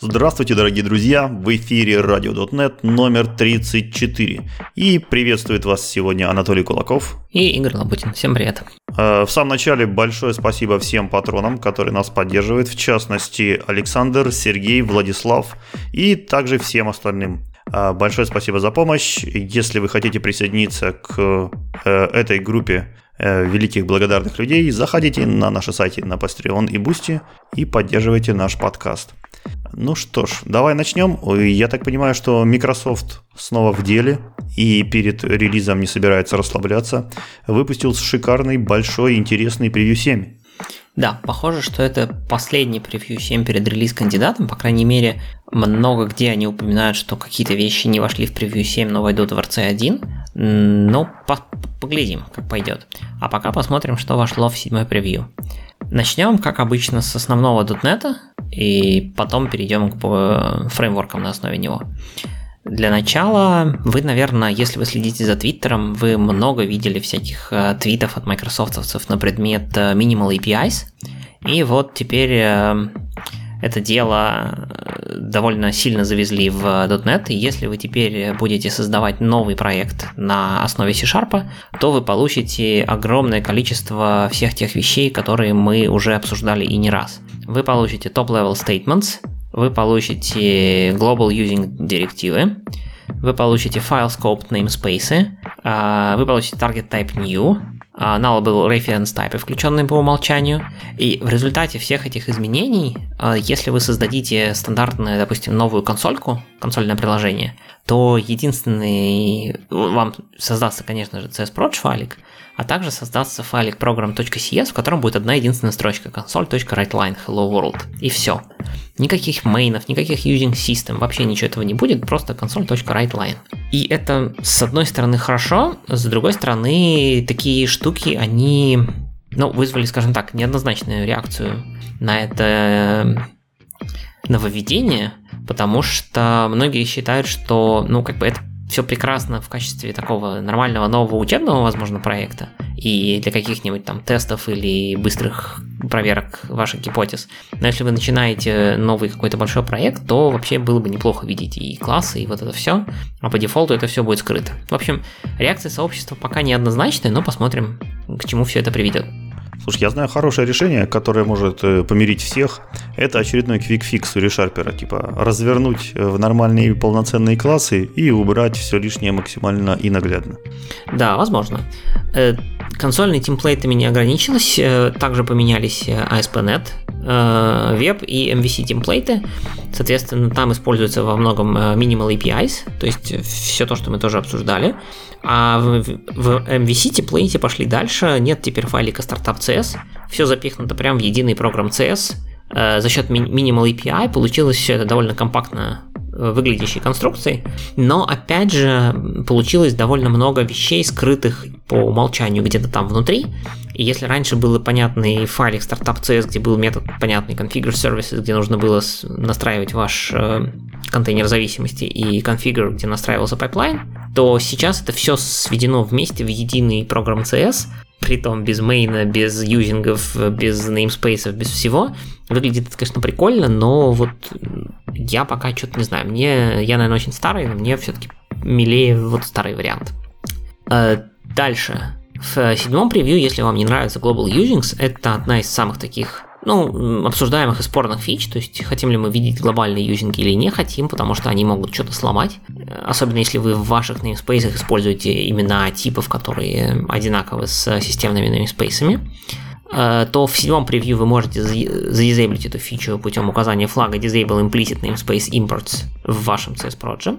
Здравствуйте, дорогие друзья! В эфире Radio.net номер 34. И приветствует вас сегодня Анатолий Кулаков. И Игорь Лабутин. Всем привет. Э, в самом начале большое спасибо всем патронам, которые нас поддерживают, в частности Александр, Сергей, Владислав и также всем остальным. Э, большое спасибо за помощь. Если вы хотите присоединиться к э, этой группе великих благодарных людей, заходите на наши сайты на Patreon и Boosty и поддерживайте наш подкаст. Ну что ж, давай начнем. Я так понимаю, что Microsoft снова в деле и перед релизом не собирается расслабляться. Выпустил шикарный, большой, интересный превью 7. Да, похоже, что это последний превью 7 перед релиз кандидатом. По крайней мере, много где они упоминают, что какие-то вещи не вошли в превью 7, но войдут в RC1. Но по поглядим, как пойдет. А пока посмотрим, что вошло в седьмой превью. Начнем, как обычно, с основного .NET, и потом перейдем к э, фреймворкам на основе него. Для начала, вы, наверное, если вы следите за Твиттером, вы много видели всяких э, твитов от майкрософтовцев на предмет э, Minimal APIs. И вот теперь это дело довольно сильно завезли в .NET, и если вы теперь будете создавать новый проект на основе C-Sharp, то вы получите огромное количество всех тех вещей, которые мы уже обсуждали и не раз. Вы получите top-level statements, вы получите global using директивы, вы получите file scope namespace, а, вы получите target type new, а, null был reference type, включенный по умолчанию. И в результате всех этих изменений, а, если вы создадите стандартную, допустим, новую консольку, консольное приложение, то единственный вам создастся, конечно же, CSProj файлик, а также создастся файлик program.cs, в котором будет одна единственная строчка console.writeline hello world. И все. Никаких мейнов, никаких using system, вообще ничего этого не будет, просто console.writeline. И это, с одной стороны, хорошо, с другой стороны, такие штуки, они ну, вызвали, скажем так, неоднозначную реакцию на это нововведение, потому что многие считают, что, ну, как бы это все прекрасно в качестве такого нормального нового учебного, возможно, проекта и для каких-нибудь там тестов или быстрых проверок ваших гипотез. Но если вы начинаете новый какой-то большой проект, то вообще было бы неплохо видеть и классы, и вот это все, а по дефолту это все будет скрыто. В общем, реакция сообщества пока неоднозначная, но посмотрим, к чему все это приведет. Слушай, я знаю хорошее решение, которое может э, помирить всех. Это очередной квикфикс у решарпера. Типа развернуть э, в нормальные полноценные классы и убрать все лишнее максимально и наглядно. Да, возможно. Э, консольные темплейтами не ограничилось. Также поменялись ASP.NET, Web и MVC темплейты. Соответственно, там используется во многом Minimal APIs, то есть все то, что мы тоже обсуждали. А в, MVC темплейте пошли дальше, нет теперь файлика startup.cs, все запихнуто прямо в единый программ CS. Э, за счет Minimal API получилось все это довольно компактно э, выглядящей конструкцией, но опять же получилось довольно много вещей, скрытых по умолчанию где-то там внутри. И если раньше был понятный файлик startup.cs, где был метод понятный configure services, где нужно было настраивать ваш э, контейнер зависимости и configure, где настраивался пайплайн, то сейчас это все сведено вместе в единый Program CS, притом без main а, без using ов, без namespace, без всего. Выглядит это, конечно, прикольно, но вот я пока что-то не знаю. Мне, я, наверное, очень старый, но мне все-таки милее вот старый вариант. Э, дальше. В седьмом превью, если вам не нравится Global Usings, это одна из самых таких ну, обсуждаемых и спорных фич, то есть хотим ли мы видеть глобальные юзинги или не хотим, потому что они могут что-то сломать, особенно если вы в ваших namespace используете имена типов, которые одинаковы с системными namespace, э, то в седьмом превью вы можете задизейблить эту фичу путем указания флага disable implicit namespace imports в вашем CS Project,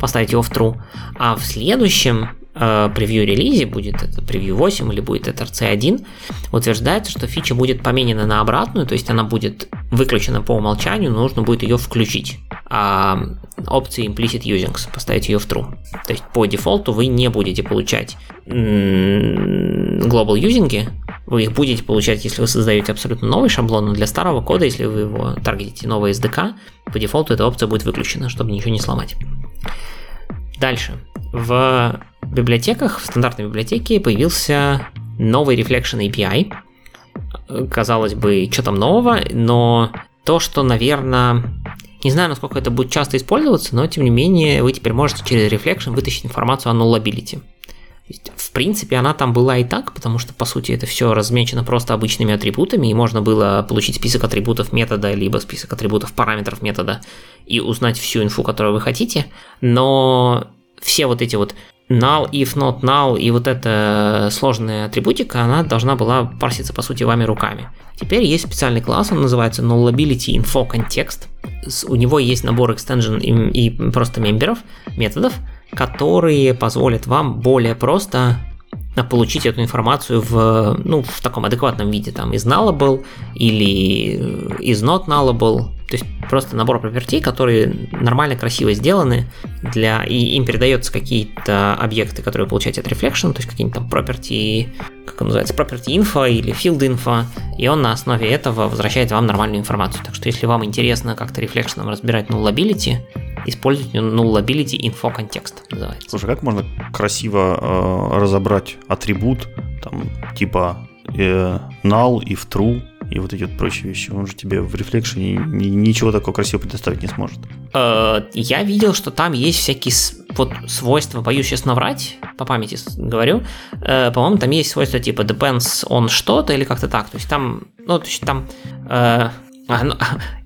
поставить его в true, а в следующем Э, превью релизе, будет это превью 8 или будет это RC1, утверждается, что фича будет поменена на обратную, то есть она будет выключена по умолчанию, но нужно будет ее включить. А опции implicit usings, поставить ее в true. То есть по дефолту вы не будете получать global using, вы их будете получать, если вы создаете абсолютно новый шаблон, но для старого кода, если вы его таргетите новый SDK, по дефолту эта опция будет выключена, чтобы ничего не сломать. Дальше. В библиотеках, в стандартной библиотеке появился новый Reflection API. Казалось бы, что там нового, но то, что, наверное, Не знаю, насколько это будет часто использоваться, но тем не менее вы теперь можете через Reflection вытащить информацию о nullability. В принципе, она там была и так, потому что, по сути, это все размечено просто обычными атрибутами, и можно было получить список атрибутов метода, либо список атрибутов параметров метода и узнать всю инфу, которую вы хотите. Но все вот эти вот null, if not null и вот эта сложная атрибутика, она должна была парситься, по сути, вами руками. Теперь есть специальный класс, он называется Nullability Info Context. У него есть набор extension и, и просто мемберов, методов, которые позволят вам более просто получить эту информацию в, ну, в таком адекватном виде, там, из nullable или из not nullable, то есть просто набор пропертей, которые нормально, красиво сделаны, для, и им передаются какие-то объекты, которые вы получаете от Reflection, то есть какие-нибудь там property, как он называется, property info или field info, и он на основе этого возвращает вам нормальную информацию. Так что если вам интересно как-то Reflection разбирать nullability, используйте nullability info контекст называется. Слушай, как можно красиво э, разобрать атрибут, там, типа э, null в true, и вот эти вот прочие вещи. Он же тебе в рефлекшене ничего такого красивого предоставить не сможет. Э, я видел, что там есть всякие вот свойства, боюсь сейчас наврать, по памяти говорю, э, по-моему, там есть свойства типа depends on что-то или как-то так. То есть там, ну, то есть там э, а, ну,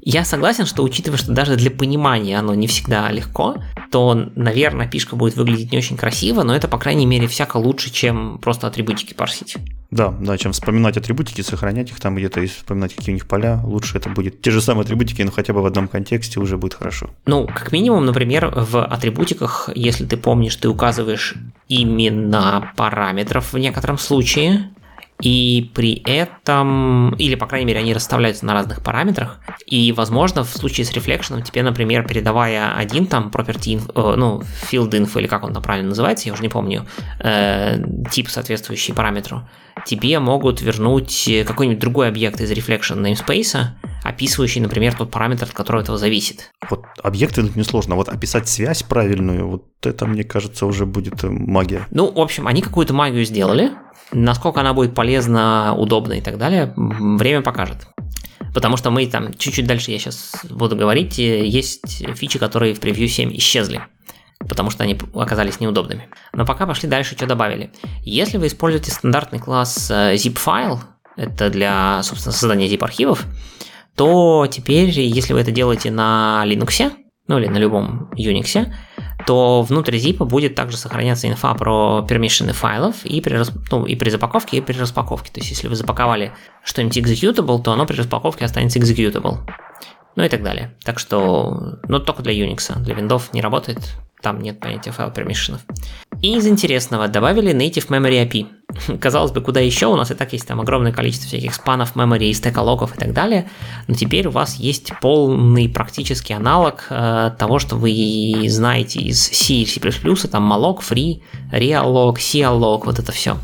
я согласен, что учитывая, что даже для понимания оно не всегда легко, то, наверное, пишка будет выглядеть не очень красиво, но это, по крайней мере, всяко лучше, чем просто атрибутики парсить. Да, да, чем вспоминать атрибутики, сохранять их там где-то и вспоминать, какие у них поля, лучше это будет. Те же самые атрибутики, но хотя бы в одном контексте уже будет хорошо. Ну, как минимум, например, в атрибутиках, если ты помнишь, ты указываешь имена параметров в некотором случае, и при этом, или по крайней мере они расставляются на разных параметрах, и возможно в случае с рефлекшеном тебе, например, передавая один там property, э, ну, field info или как он там правильно называется, я уже не помню, э, тип соответствующий параметру, тебе могут вернуть какой-нибудь другой объект из reflection namespace, описывающий, например, тот параметр, от которого этого зависит. Вот объекты это несложно, вот описать связь правильную, вот это, мне кажется, уже будет магия. Ну, в общем, они какую-то магию сделали, Насколько она будет полезна, удобна и так далее, время покажет. Потому что мы там чуть-чуть дальше, я сейчас буду говорить, есть фичи, которые в превью 7 исчезли потому что они оказались неудобными. Но пока пошли дальше, что добавили. Если вы используете стандартный класс э, zip-файл, это для, собственно, создания zip-архивов, то теперь, если вы это делаете на Linux, ну или на любом Unix, то внутри zip будет также сохраняться инфа про пермишины файлов и при, ну, и при запаковке, и при распаковке. То есть, если вы запаковали что-нибудь executable, то оно при распаковке останется executable. Ну и так далее. Так что, ну только для Unix, для Windows не работает, там нет понятия файл permissions. И из интересного добавили Native Memory API. Казалось бы, куда еще? У нас и так есть там огромное количество всяких спанов, memory, стекологов и так далее. Но теперь у вас есть полный практический аналог э, того, что вы знаете из C и C++, там malloc, free, realog, calog, вот это все.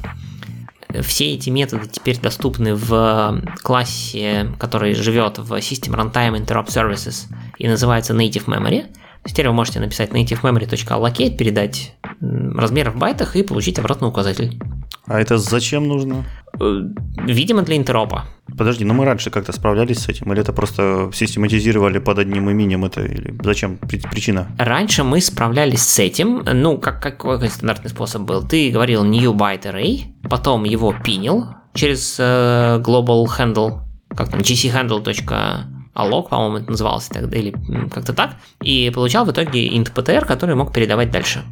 Все эти методы теперь доступны в классе, который живет в System Runtime Interrupt Services и называется Native Memory. Теперь вы можете написать nativememory.allocate, передать размер в байтах и получить обратный указатель. А это зачем нужно? Э, видимо, для интеропа. Подожди, но мы раньше как-то справлялись с этим, или это просто систематизировали под одним именем это, или зачем причина? Раньше мы справлялись с этим, ну, как, какой стандартный способ был? Ты говорил new byte array, потом его пинил через э, global handle, как там, gchandle.alloc, по-моему, это называлось тогда, или как-то так, и получал в итоге int.ptr, который мог передавать дальше.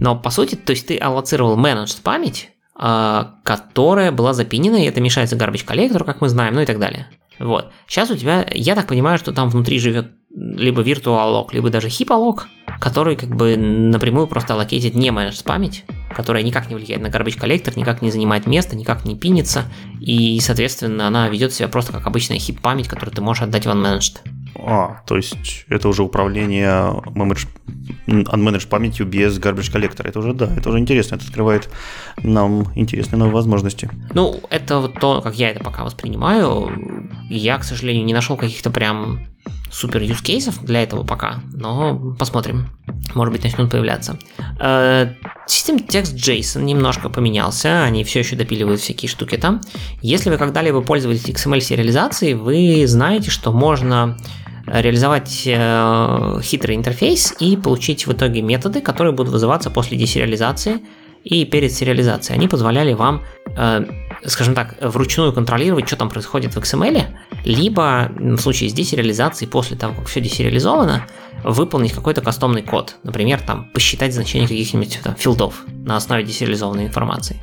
Но по сути, то есть ты аллоцировал managed память, а, которая была запинена, и это мешается garbage коллектору, как мы знаем, ну и так далее. Вот. Сейчас у тебя, я так понимаю, что там внутри живет либо virtual либо даже heap который как бы напрямую просто аллокейтит не managed память, которая никак не влияет на garbage коллектор, никак не занимает место, никак не пинится, и, соответственно, она ведет себя просто как обычная хип память, которую ты можешь отдать в unmanaged. А, то есть это уже управление managed, unmanaged памятью без garbage коллектора. Это уже, да, это уже интересно. Это открывает нам интересные новые возможности. Ну, это вот то, как я это пока воспринимаю. Я, к сожалению, не нашел каких-то прям супер use кейсов для этого пока, но посмотрим. Может быть, начнут появляться. Систем текст JSON немножко поменялся, они все еще допиливают всякие штуки там. Если вы когда-либо пользовались XML сериализацией, вы знаете, что можно реализовать э, хитрый интерфейс и получить в итоге методы, которые будут вызываться после десериализации и перед сериализацией. Они позволяли вам, э, скажем так, вручную контролировать, что там происходит в XML, либо в случае с десериализацией, после того, как все десериализовано, выполнить какой-то кастомный код. Например, там, посчитать значение каких-нибудь там, филдов на основе десериализованной информации.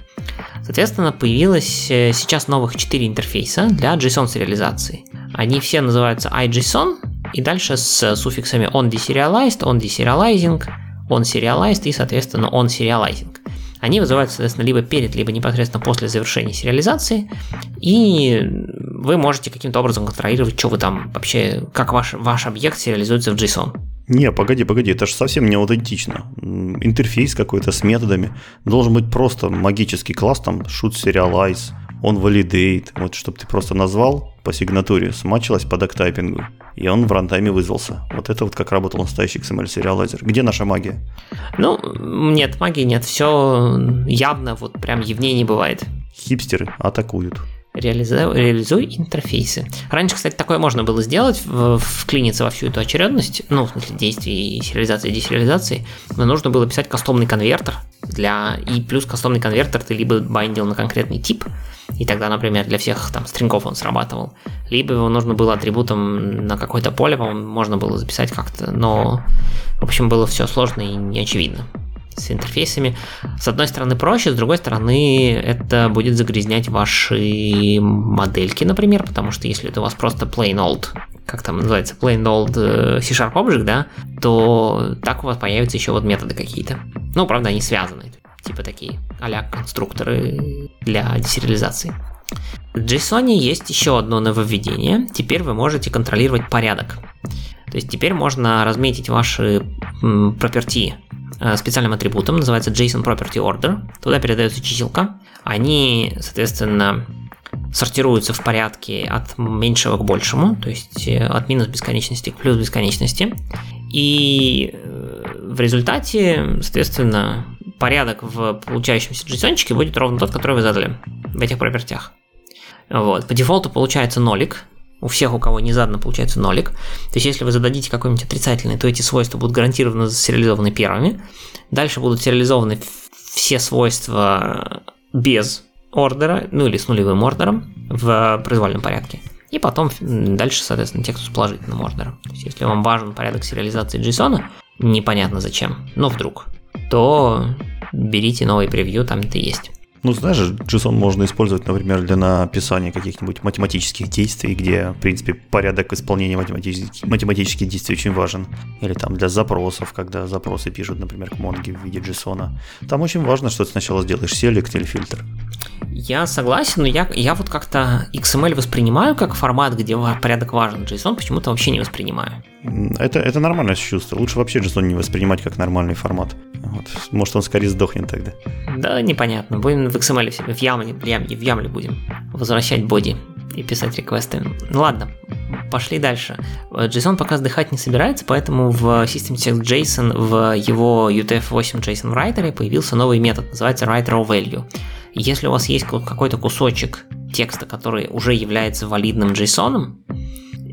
Соответственно, появилось э, сейчас новых 4 интерфейса для JSON-сериализации. Они все называются iJSON, и дальше с суффиксами onDeserialized, onDeserializing, onSerialized и, соответственно, onSerializing. Они вызываются, соответственно, либо перед, либо непосредственно после завершения сериализации, и вы можете каким-то образом контролировать, что вы там вообще, как ваш, ваш объект сериализуется в JSON. Не, погоди, погоди, это же совсем не аутентично. Интерфейс какой-то с методами. Должен быть просто магический класс, там, shoot serialize, он validate, вот чтобы ты просто назвал по сигнатуре, смачилась по доктайпингу, и он в рантайме вызвался. Вот это вот как работал настоящий XML сериалайзер. Где наша магия? Ну, нет, магии нет, все явно, вот прям явнее не бывает. Хипстеры атакуют реализуй, реализуй интерфейсы. Раньше, кстати, такое можно было сделать, вклиниться во всю эту очередность, ну, в смысле действий сериализации десериализации, но нужно было писать кастомный конвертер для... И плюс кастомный конвертер ты либо байдил на конкретный тип, и тогда, например, для всех там стрингов он срабатывал, либо его нужно было атрибутом на какое-то поле, можно было записать как-то, но, в общем, было все сложно и неочевидно с интерфейсами. С одной стороны проще, с другой стороны это будет загрязнять ваши модельки, например, потому что если это у вас просто plain old, как там называется, plain old э, C-Sharp Object, да, то так у вас появятся еще вот методы какие-то. Ну, правда, они связаны, типа такие а конструкторы для десериализации. В JSON есть еще одно нововведение. Теперь вы можете контролировать порядок. То есть теперь можно разметить ваши property специальным атрибутом, называется JSON Property Order. Туда передается чиселка. Они, соответственно, сортируются в порядке от меньшего к большему, то есть э, от минус бесконечности к плюс бесконечности. И э, в результате, соответственно, порядок в получающемся JSON будет ровно тот, который вы задали в этих пропертях. Вот. По дефолту получается нолик, у всех, у кого не задано, получается нолик. То есть, если вы зададите какой-нибудь отрицательный, то эти свойства будут гарантированно сериализованы первыми. Дальше будут сериализованы все свойства без ордера, ну или с нулевым ордером в произвольном порядке. И потом дальше, соответственно, текст с положительным ордером. То есть, если вам важен порядок сериализации JSON, непонятно зачем, но вдруг, то берите новый превью, там это есть. Ну, знаешь, JSON можно использовать, например, для написания каких-нибудь математических действий, где, в принципе, порядок исполнения математических, математических действий очень важен. Или там для запросов, когда запросы пишут, например, к Монге в виде JSON. Там очень важно, что ты сначала сделаешь селект или фильтр. Я согласен, но я, я вот как-то XML воспринимаю как формат, где порядок важен. JSON почему-то вообще не воспринимаю. Это, это нормальное чувство. Лучше вообще JSON не воспринимать как нормальный формат. Вот. Может, он скорее сдохнет тогда. Да, непонятно. Будем в XML, в Ямле, в Ямле, в Ямле будем возвращать боди и писать реквесты. Ну ладно, пошли дальше. JSON пока сдыхать не собирается, поэтому в System.Text.json в его UTF-8 JSON Writer появился новый метод, называется WriteRawValue. Если у вас есть какой-то кусочек текста, который уже является валидным JSON,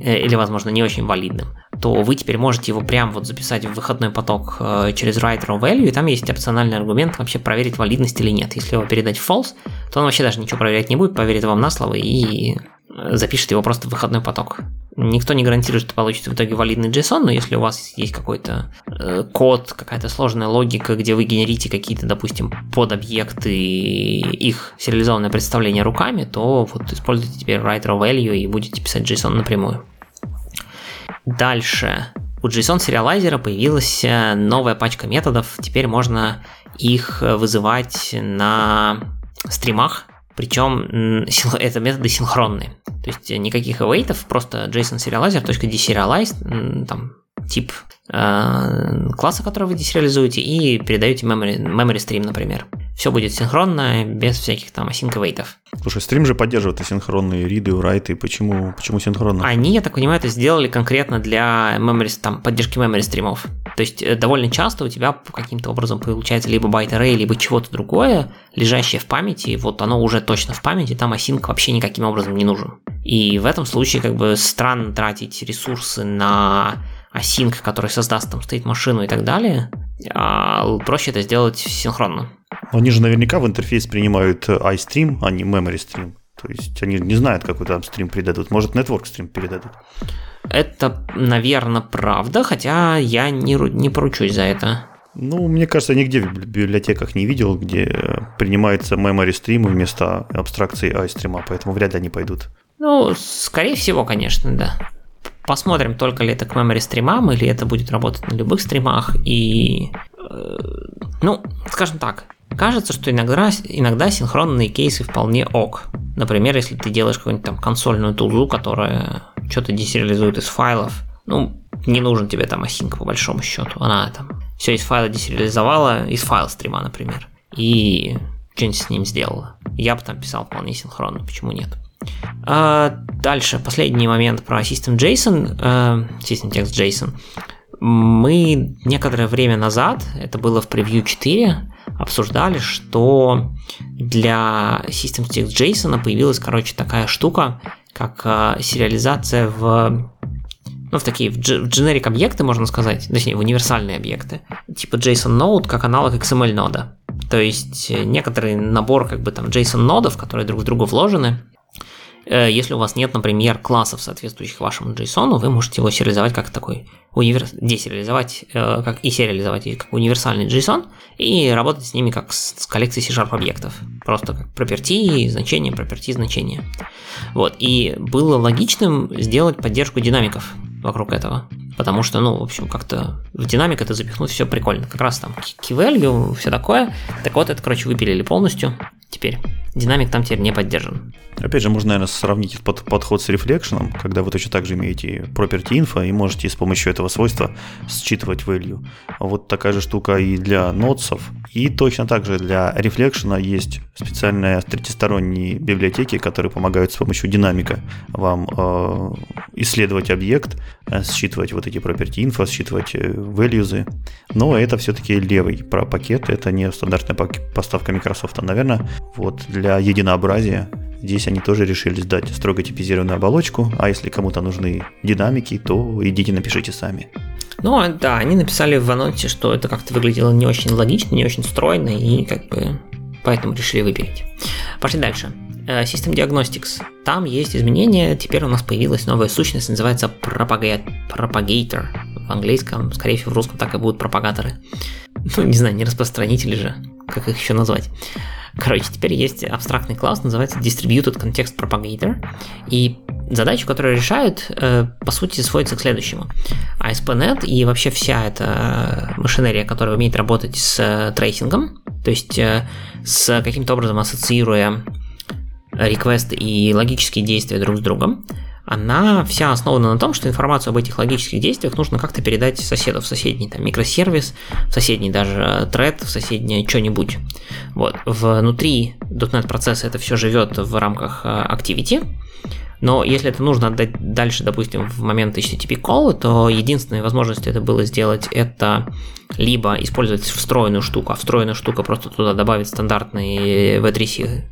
э, или, возможно, не очень валидным, то вы теперь можете его прям вот записать в выходной поток э, через write raw value, и там есть опциональный аргумент вообще проверить валидность или нет. Если его передать false, то он вообще даже ничего проверять не будет, поверит вам на слово и э, запишет его просто в выходной поток. Никто не гарантирует, что получится в итоге валидный JSON, но если у вас есть какой-то э, код, какая-то сложная логика, где вы генерите какие-то, допустим, подобъекты их сериализованное представление руками, то вот используйте теперь write raw value и будете писать JSON напрямую. Дальше. У JSON сериалайзера появилась э, новая пачка методов. Теперь можно их э, вызывать на стримах. Причем это методы синхронные. То есть никаких await, просто JSON serializer.deserialize, там тип э, класса, который вы десериализуете, и передаете memory, memory stream, например. Все будет синхронно, без всяких там async вейтов. Слушай, стрим же поддерживает асинхронные риды, райты. Почему, почему синхронно? Они, я так понимаю, это сделали конкретно для memory, там, поддержки memory стримов. То есть э, довольно часто у тебя каким-то образом получается либо байт array, либо чего-то другое, лежащее в памяти, вот оно уже точно в памяти, там async вообще никаким образом не нужен. И в этом случае как бы странно тратить ресурсы на async, который создаст там стоит машину и так далее, а проще это сделать синхронно. Они же наверняка в интерфейс принимают iStream, а не memory stream. То есть они не знают, какой там стрим передадут. Может, network стрим передадут. Это, наверное, правда, хотя я не, не поручусь за это. Ну, мне кажется, нигде в библиотеках не видел, где принимается memory stream вместо абстракции iStream, поэтому вряд ли они пойдут. Ну, скорее всего, конечно, да. Посмотрим, только ли это к memory стримам, или это будет работать на любых стримах. И, э, ну, скажем так, Кажется, что иногда, иногда синхронные кейсы вполне ок. Например, если ты делаешь какую-нибудь там консольную тулзу, которая что-то десериализует из файлов, ну, не нужен тебе там async по большому счету. Она там все из файла десериализовала, из файла стрима, например, и что-нибудь с ним сделала. Я бы там писал вполне синхронно, почему нет? А дальше, последний момент про System JSON, э, System Text JSON. Мы некоторое время назад, это было в превью 4, обсуждали, что для System Text JSON появилась, короче, такая штука, как э, сериализация в ну, в такие, в, generic объекты, можно сказать, точнее, в универсальные объекты, типа JSON node как аналог XML нода. То есть э, некоторый набор как бы там JSON нодов, которые друг в друга вложены, если у вас нет, например, классов, соответствующих вашему JSON, вы можете его сериализовать как такой универ... десериализовать, э, как и сериализовать как универсальный JSON и работать с ними как с, коллекцией C-Sharp объектов. Просто как property, значение, property, значение. Вот. И было логичным сделать поддержку динамиков вокруг этого. Потому что, ну, в общем, как-то в динамик это запихнуть все прикольно. Как раз там key value, все такое. Так вот, это, короче, выпилили полностью теперь. Динамик там теперь не поддержан. Опять же, можно, наверное, сравнить под, подход с рефлекшеном, когда вы точно так же имеете property info и можете с помощью этого свойства считывать value. Вот такая же штука и для нотсов. И точно так же для рефлекшена есть специальные третьесторонние библиотеки, которые помогают с помощью динамика вам э, исследовать объект, считывать вот эти property info, считывать э, values. Но это все-таки левый про пакет, это не стандартная поставка Microsoft. Наверное, вот для единообразия Здесь они тоже решили сдать строго типизированную оболочку, а если кому-то нужны динамики, то идите напишите сами. Ну, да, они написали в анонсе, что это как-то выглядело не очень логично, не очень стройно, и как бы поэтому решили выберить. Пошли дальше. Э, System Diagnostics. Там есть изменения, теперь у нас появилась новая сущность, называется Propagator. В английском, скорее всего, в русском так и будут пропагаторы. Ну, не знаю, не распространители же, как их еще назвать. Короче, теперь есть абстрактный класс, называется Distributed Context Propagator. И задачу, которую решают, э, по сути, сводится к следующему. ASP.NET и вообще вся эта машинерия, которая умеет работать с э, трейсингом, то есть с каким-то образом ассоциируя реквесты и логические действия друг с другом, она вся основана на том, что информацию об этих логических действиях нужно как-то передать соседу в соседний там, микросервис, в соседний даже тред, в соседнее что-нибудь. Вот. Внутри .NET процесса это все живет в рамках э, Activity, но если это нужно отдать дальше, допустим, в момент HTTP call, то единственной возможностью это было сделать это либо использовать встроенную штуку, а встроенная штука просто туда добавить стандартные V3C э,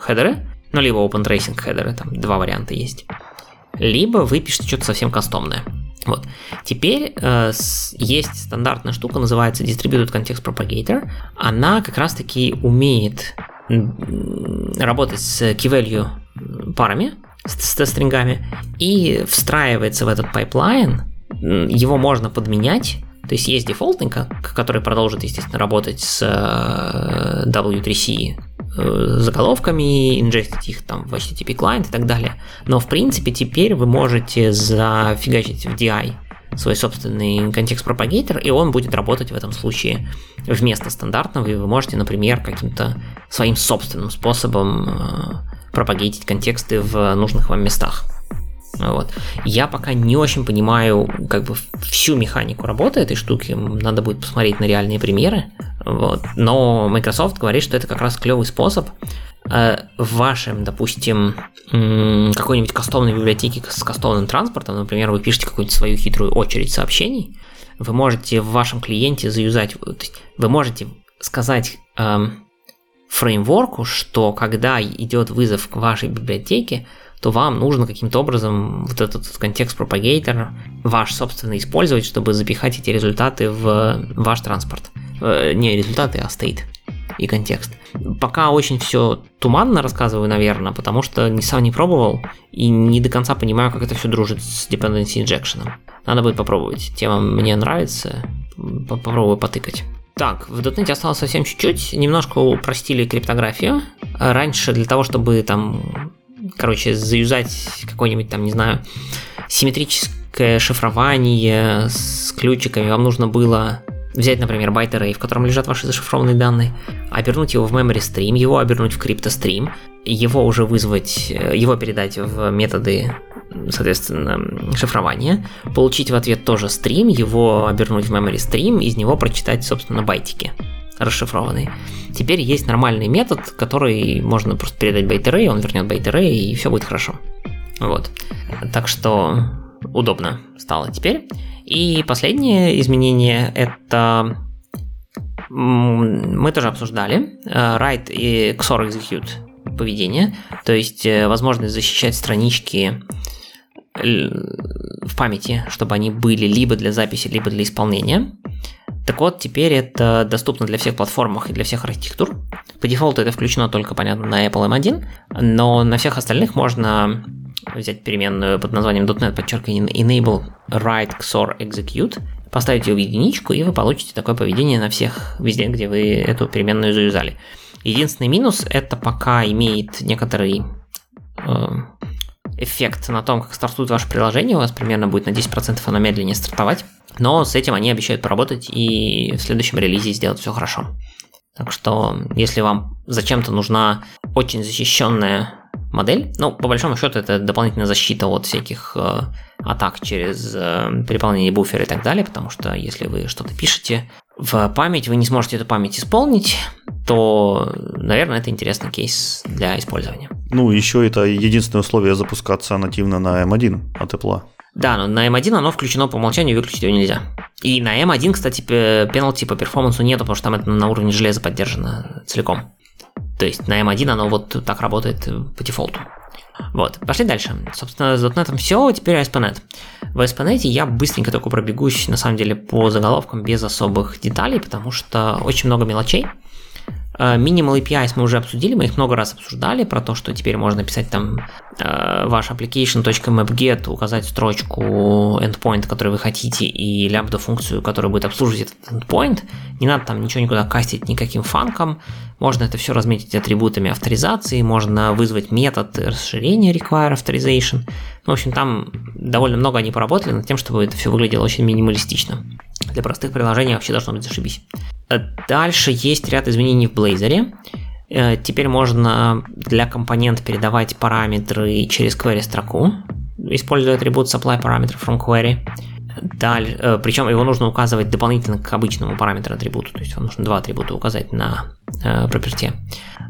хедеры, ну, либо Open Tracing хедеры, там два варианта есть. Либо вы пишете что-то совсем кастомное. Вот. Теперь э, с, есть стандартная штука, называется Distributed Context Propagator. Она как раз-таки умеет работать с key value парами, с, с стрингами, и встраивается в этот пайплайн. Его можно подменять. То есть есть дефолтный, который продолжит, естественно, работать с э, W3C Э, заголовками, инжектить их там в HTTP клиент и так далее. Но в принципе теперь вы можете зафигачить в DI свой собственный контекст пропагатор, и он будет работать в этом случае вместо стандартного, и вы можете, например, каким-то своим собственным способом э, пропагатить контексты в нужных вам местах. Вот. Я пока не очень понимаю как бы всю механику работы этой штуки, надо будет посмотреть на реальные примеры. Вот. Но Microsoft говорит, что это как раз клевый способ э, в вашем, допустим, какой-нибудь кастомной библиотеке с кастомным транспортом, например, вы пишете какую-нибудь свою хитрую очередь сообщений, вы можете в вашем клиенте заюзать, вы можете сказать эм, фреймворку, что когда идет вызов к вашей библиотеке, то вам нужно каким-то образом вот этот контекст пропагейтор ваш собственный использовать, чтобы запихать эти результаты в ваш транспорт. Э, не результаты, а стейт и контекст. Пока очень все туманно рассказываю, наверное, потому что не сам не пробовал и не до конца понимаю, как это все дружит с dependency injection. Надо будет попробовать. Тема мне нравится, попробую потыкать. Так, в .NET осталось совсем чуть-чуть, немножко упростили криптографию. Раньше для того, чтобы там, короче, заюзать какой-нибудь там, не знаю, симметрическое шифрование с ключиками, вам нужно было взять, например, byte array, в котором лежат ваши зашифрованные данные, обернуть его в memory stream, его обернуть в CryptoStream, его уже вызвать, э, его передать в методы, соответственно, шифрования, получить в ответ тоже стрим, его обернуть в memory stream, из него прочитать, собственно, байтики расшифрованные. Теперь есть нормальный метод, который можно просто передать byte array, он вернет байт и все будет хорошо. Вот. Так что удобно стало теперь. И последнее изменение это мы тоже обсуждали э, write и XOR execute поведение, то есть э, возможность защищать странички в памяти, чтобы они были либо для записи, либо для исполнения. Так вот, теперь это доступно для всех платформах и для всех архитектур. По дефолту это включено только, понятно, на Apple M1, но на всех остальных можно взять переменную под названием .NET, подчеркивание enable write XOR execute, поставить ее в единичку, и вы получите такое поведение на всех, везде, где вы эту переменную заюзали. Единственный минус это пока имеет некоторый э, эффект на том, как стартует ваше приложение, у вас примерно будет на 10% оно медленнее стартовать, но с этим они обещают поработать и в следующем релизе сделать все хорошо. Так что, если вам зачем-то нужна очень защищенная модель. Ну, по большому счету, это дополнительная защита от всяких э, атак через э, переполнение буфера и так далее, потому что если вы что-то пишете в память, вы не сможете эту память исполнить, то, наверное, это интересный кейс для использования. Ну, еще это единственное условие запускаться нативно на M1 от Apple. Да, но на M1 оно включено по умолчанию, выключить его нельзя. И на M1, кстати, пеналти по перформансу нету, потому что там это на уровне железа поддержано целиком. То есть на M1 оно вот так работает по дефолту. Вот, пошли дальше. Собственно, с .NET все, теперь ASP.NET. В ASP.NET я быстренько только пробегусь, на самом деле, по заголовкам без особых деталей, потому что очень много мелочей. Э, Minimal APIs мы уже обсудили, мы их много раз обсуждали, про то, что теперь можно писать там э, ваш application.mapget, указать строчку endpoint, который вы хотите, и лямбда функцию, которая будет обслуживать этот endpoint. Не надо там ничего никуда кастить никаким фанком. Можно это все разметить атрибутами авторизации, можно вызвать метод расширения require authorization. В общем, там довольно много они поработали над тем, чтобы это все выглядело очень минималистично. Для простых приложений вообще должно быть зашибись. Дальше есть ряд изменений в Blazor. Э, теперь можно для компонента передавать параметры через query строку, используя атрибут supply parameter from query. Далее, э, причем его нужно указывать дополнительно к обычному параметру атрибуту, то есть вам нужно два атрибута указать на э, property.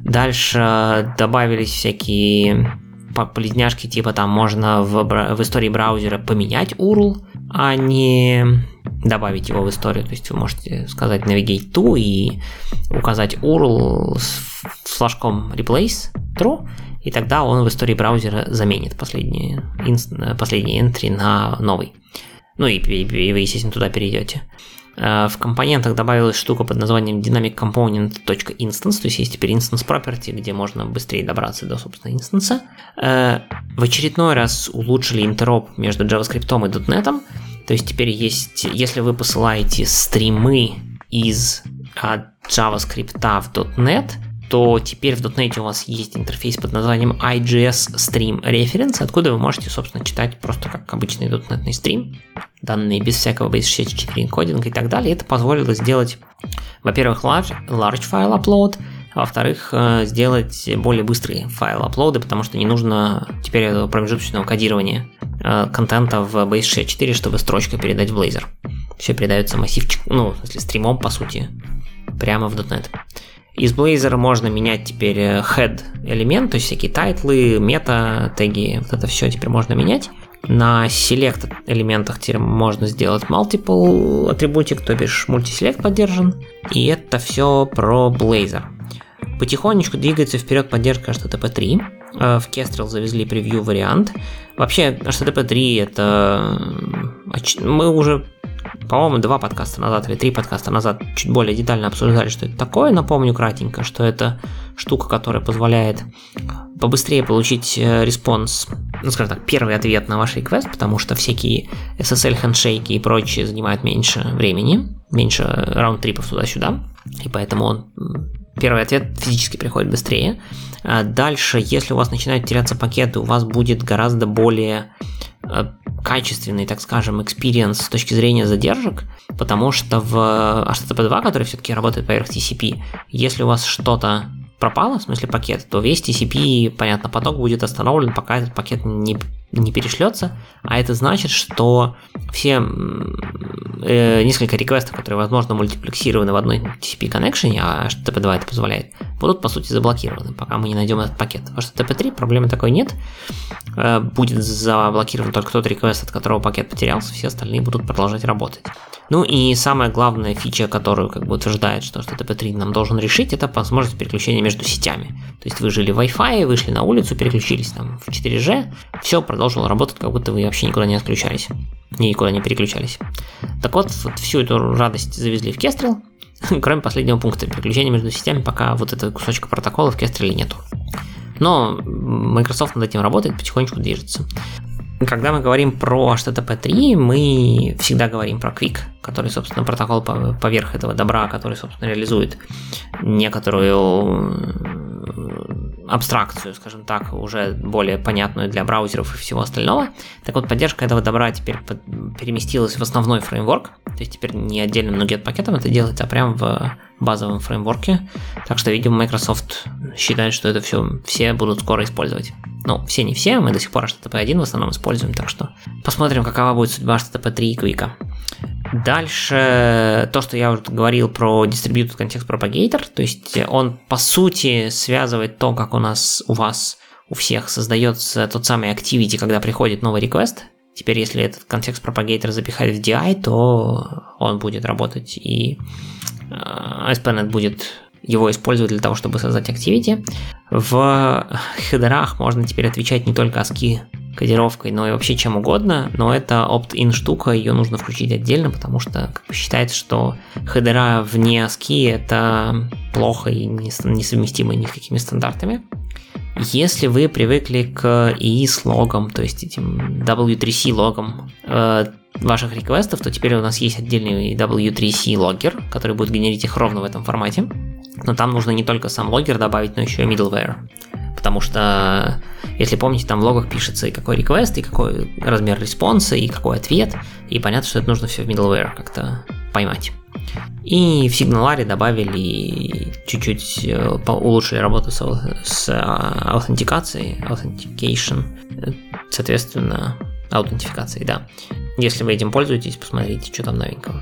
Дальше добавились всякие полезняшки, типа там можно в, в истории браузера поменять URL, а не добавить его в историю. То есть вы можете сказать navigate to и указать URL с флажком replace true, и тогда он в истории браузера заменит последний, последний entry на новый. Ну и, и вы, естественно, туда перейдете. Э, в компонентах добавилась штука под названием dynamic component.instance, то есть есть теперь instance property, где можно быстрее добраться до, собственно, инстанса. Э, в очередной раз улучшили интероп между JavaScript и .NET, то есть теперь есть, если вы посылаете стримы из от JavaScript в .NET, то теперь в .NET у вас есть интерфейс под названием IGS Stream Reference, откуда вы можете, собственно, читать просто как обычный .NET стрим, данные без всякого base64 энкодинга и так далее. Это позволило сделать, во-первых, large, large file upload, во-вторых, э, сделать более быстрые файл аплоды, потому что не нужно теперь этого промежуточного кодирования э, контента в Base64, чтобы строчка передать в Blazor. Все передается массивчик, ну, в смысле, стримом, по сути, прямо в .NET. Из Blazor можно менять теперь э, head элемент, то есть всякие тайтлы, мета, теги, вот это все теперь можно менять. На select элементах теперь можно сделать multiple атрибутик, то бишь мультиселект поддержан. И это все про Blazor. Потихонечку двигается вперед поддержка HTTP 3. Э, в Kestrel завезли превью вариант. Вообще, HTTP 3 это... Мы уже по-моему, два подкаста назад или три подкаста назад чуть более детально обсуждали, что это такое. Напомню кратенько, что это штука, которая позволяет побыстрее получить э, респонс, ну, скажем так, первый ответ на ваш реквест, потому что всякие SSL хендшейки и прочие занимают меньше времени, меньше раунд-трипов туда-сюда, и поэтому он первый ответ физически приходит быстрее. А дальше, если у вас начинают теряться пакеты, у вас будет гораздо более качественный, так скажем, experience с точки зрения задержек, потому что в HTTP 2, который все-таки работает поверх TCP, если у вас что-то пропало, в смысле пакет, то весь TCP, понятно, поток будет остановлен, пока этот пакет не, не перешлется, а это значит, что все э, несколько реквестов, которые, возможно, мультиплексированы в одной TCP connection, а HTTP 2 это позволяет, будут, по сути, заблокированы, пока мы не найдем этот пакет. В HTTP 3 проблемы такой нет, э, будет заблокирован только тот реквест, от которого пакет потерялся, все остальные будут продолжать работать. Ну и самая главная фича, которую как бы утверждает, что HTTP 3 нам должен решить, это возможность переключения между сетями. То есть вы жили в Wi-Fi, вышли на улицу, переключились там в 4G, все продолжило работать, как будто вы вообще никуда не отключались, никуда не переключались. Так вот, вот всю эту радость завезли в Kestrel, кроме последнего пункта переключения между сетями, пока вот этого кусочка протокола в Kestrel нету. Но Microsoft над этим работает, потихонечку движется. Когда мы говорим про HTTP 3, мы всегда говорим про Quick, который, собственно, протокол поверх этого добра, который, собственно, реализует некоторую абстракцию, скажем так, уже более понятную для браузеров и всего остального. Так вот, поддержка этого добра теперь переместилась в основной фреймворк, то есть теперь не отдельным NuGet пакетом это делается, а прямо в базовом фреймворке. Так что, видимо, Microsoft считает, что это все все будут скоро использовать. Ну, все не все, мы до сих пор HTTP 1 в основном используем, так что посмотрим, какова будет судьба HTTP 3 и Quick. Дальше то, что я уже говорил про Distributed Context Propagator, то есть он по сути связывает то, как у нас, у вас, у всех создается тот самый activity, когда приходит новый request. Теперь, если этот context propagator запихать в DI, то он будет работать и ASP.NET э, будет его использовать для того, чтобы создать Activity. В хедерах можно теперь отвечать не только ASCII кодировкой, но и вообще чем угодно, но это opt-in штука, ее нужно включить отдельно, потому что как бы, считается, что хедера вне ASCII это плохо и несовместимо ни с какими стандартами. Если вы привыкли к IIS логам, то есть этим W3C логам э, ваших реквестов, то теперь у нас есть отдельный W3C логер, который будет генерить их ровно в этом формате. Но там нужно не только сам логер добавить, но еще и middleware. Потому что, если помните, там в логах пишется и какой реквест, и какой размер респонса, и какой ответ. И понятно, что это нужно все в middleware как-то поймать. И в SignalR е добавили чуть-чуть э, улучшили работу с, с а, аутентикацией, authentication, соответственно, аутентификацией, да. Если вы этим пользуетесь, посмотрите, что там новенького.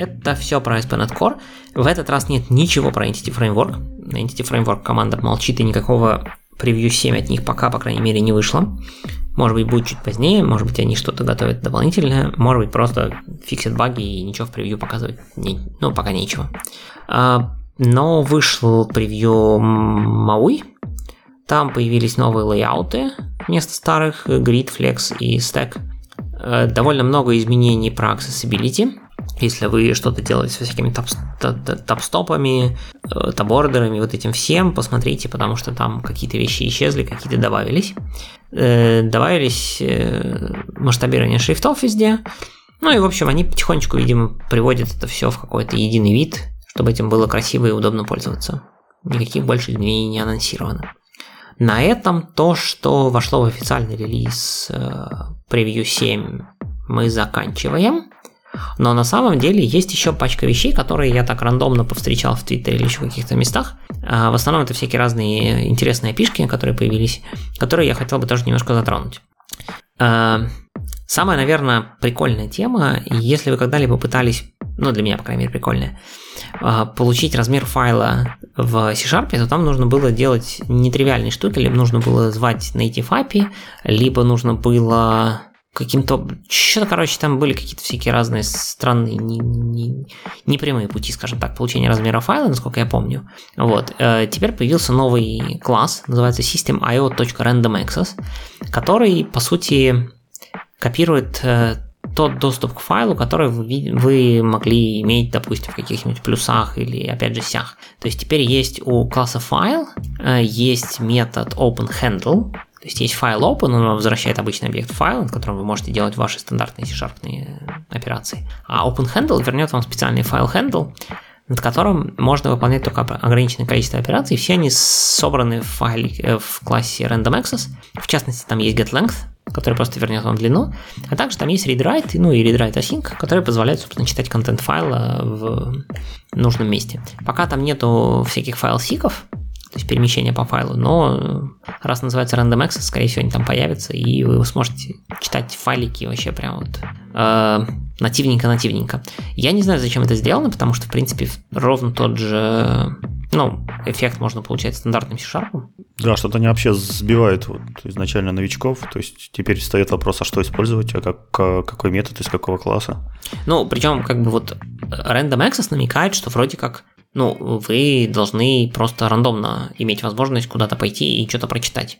Это все про ASP.NET Core. В этот раз нет ничего про Entity Framework. Entity Framework команда молчит, и никакого превью 7 от них пока, по крайней мере, не вышло. Может быть, будет чуть позднее, может быть, они что-то готовят дополнительное, может быть, просто фиксят баги и ничего в превью показывать, не, ну, пока нечего. А, но вышел превью Maui, там появились новые лейауты вместо старых, Grid, Flex и Stack. Э, довольно много изменений про accessibility. Если вы что-то делаете со всякими топ-стопами, э, табордерами, вот этим всем, посмотрите, потому что там какие-то вещи исчезли, какие-то добавились. Э, добавились э, масштабирование шрифтов везде. Ну и, в общем, они потихонечку, видимо, приводят это все в какой-то единый вид, чтобы этим было красиво и удобно пользоваться. Никаких больше изменений не анонсировано. На этом то, что вошло в официальный релиз Preview 7, мы заканчиваем. Но на самом деле есть еще пачка вещей, которые я так рандомно повстречал в Твиттере или еще в каких-то местах. А в основном это всякие разные интересные пишки, которые появились, которые я хотел бы тоже немножко затронуть. Самая, наверное, прикольная тема, если вы когда-либо пытались, ну для меня, по крайней мере, прикольная, получить размер файла в C-Sharp, то там нужно было делать нетривиальные штуки, либо нужно было звать native API, либо нужно было каким-то... Что-то, короче, там были какие-то всякие разные странные, не, не, непрямые пути, скажем так, получения размера файла, насколько я помню. Вот. Э, теперь появился новый класс, называется system.io.randomaccess, который, по сути, копирует э, тот доступ к файлу, который вы, вы могли иметь, допустим, в каких-нибудь плюсах или, опять же, сях. То есть теперь есть у класса файл, э, есть метод openHandle, то есть есть файл open, он возвращает обычный объект файла, над которым вы можете делать ваши стандартные C-Sharp операции. А OpenHandle вернет вам специальный файл handle, над которым можно выполнять только ограниченное количество операций. Все они собраны в файле э, в классе random access. В частности, там есть getLength, который просто вернет вам длину. А также там есть read-write, ну и read-write async, который позволяет, собственно, читать контент файла в нужном месте. Пока там нету всяких файл-сиков, то есть перемещение по файлу, но раз называется random access, скорее всего, они там появятся, и вы сможете читать файлики вообще прям вот э, нативненько-нативненько. Я не знаю, зачем это сделано, потому что, в принципе, ровно тот же ну, эффект можно получать стандартным C-Sharp. Да, что-то они вообще сбивают вот, изначально новичков, то есть теперь встает вопрос, а что использовать, а как, какой метод из какого класса. Ну, причем как бы вот Random Access намекает, что вроде как ну, вы должны просто рандомно иметь возможность куда-то пойти и что-то прочитать.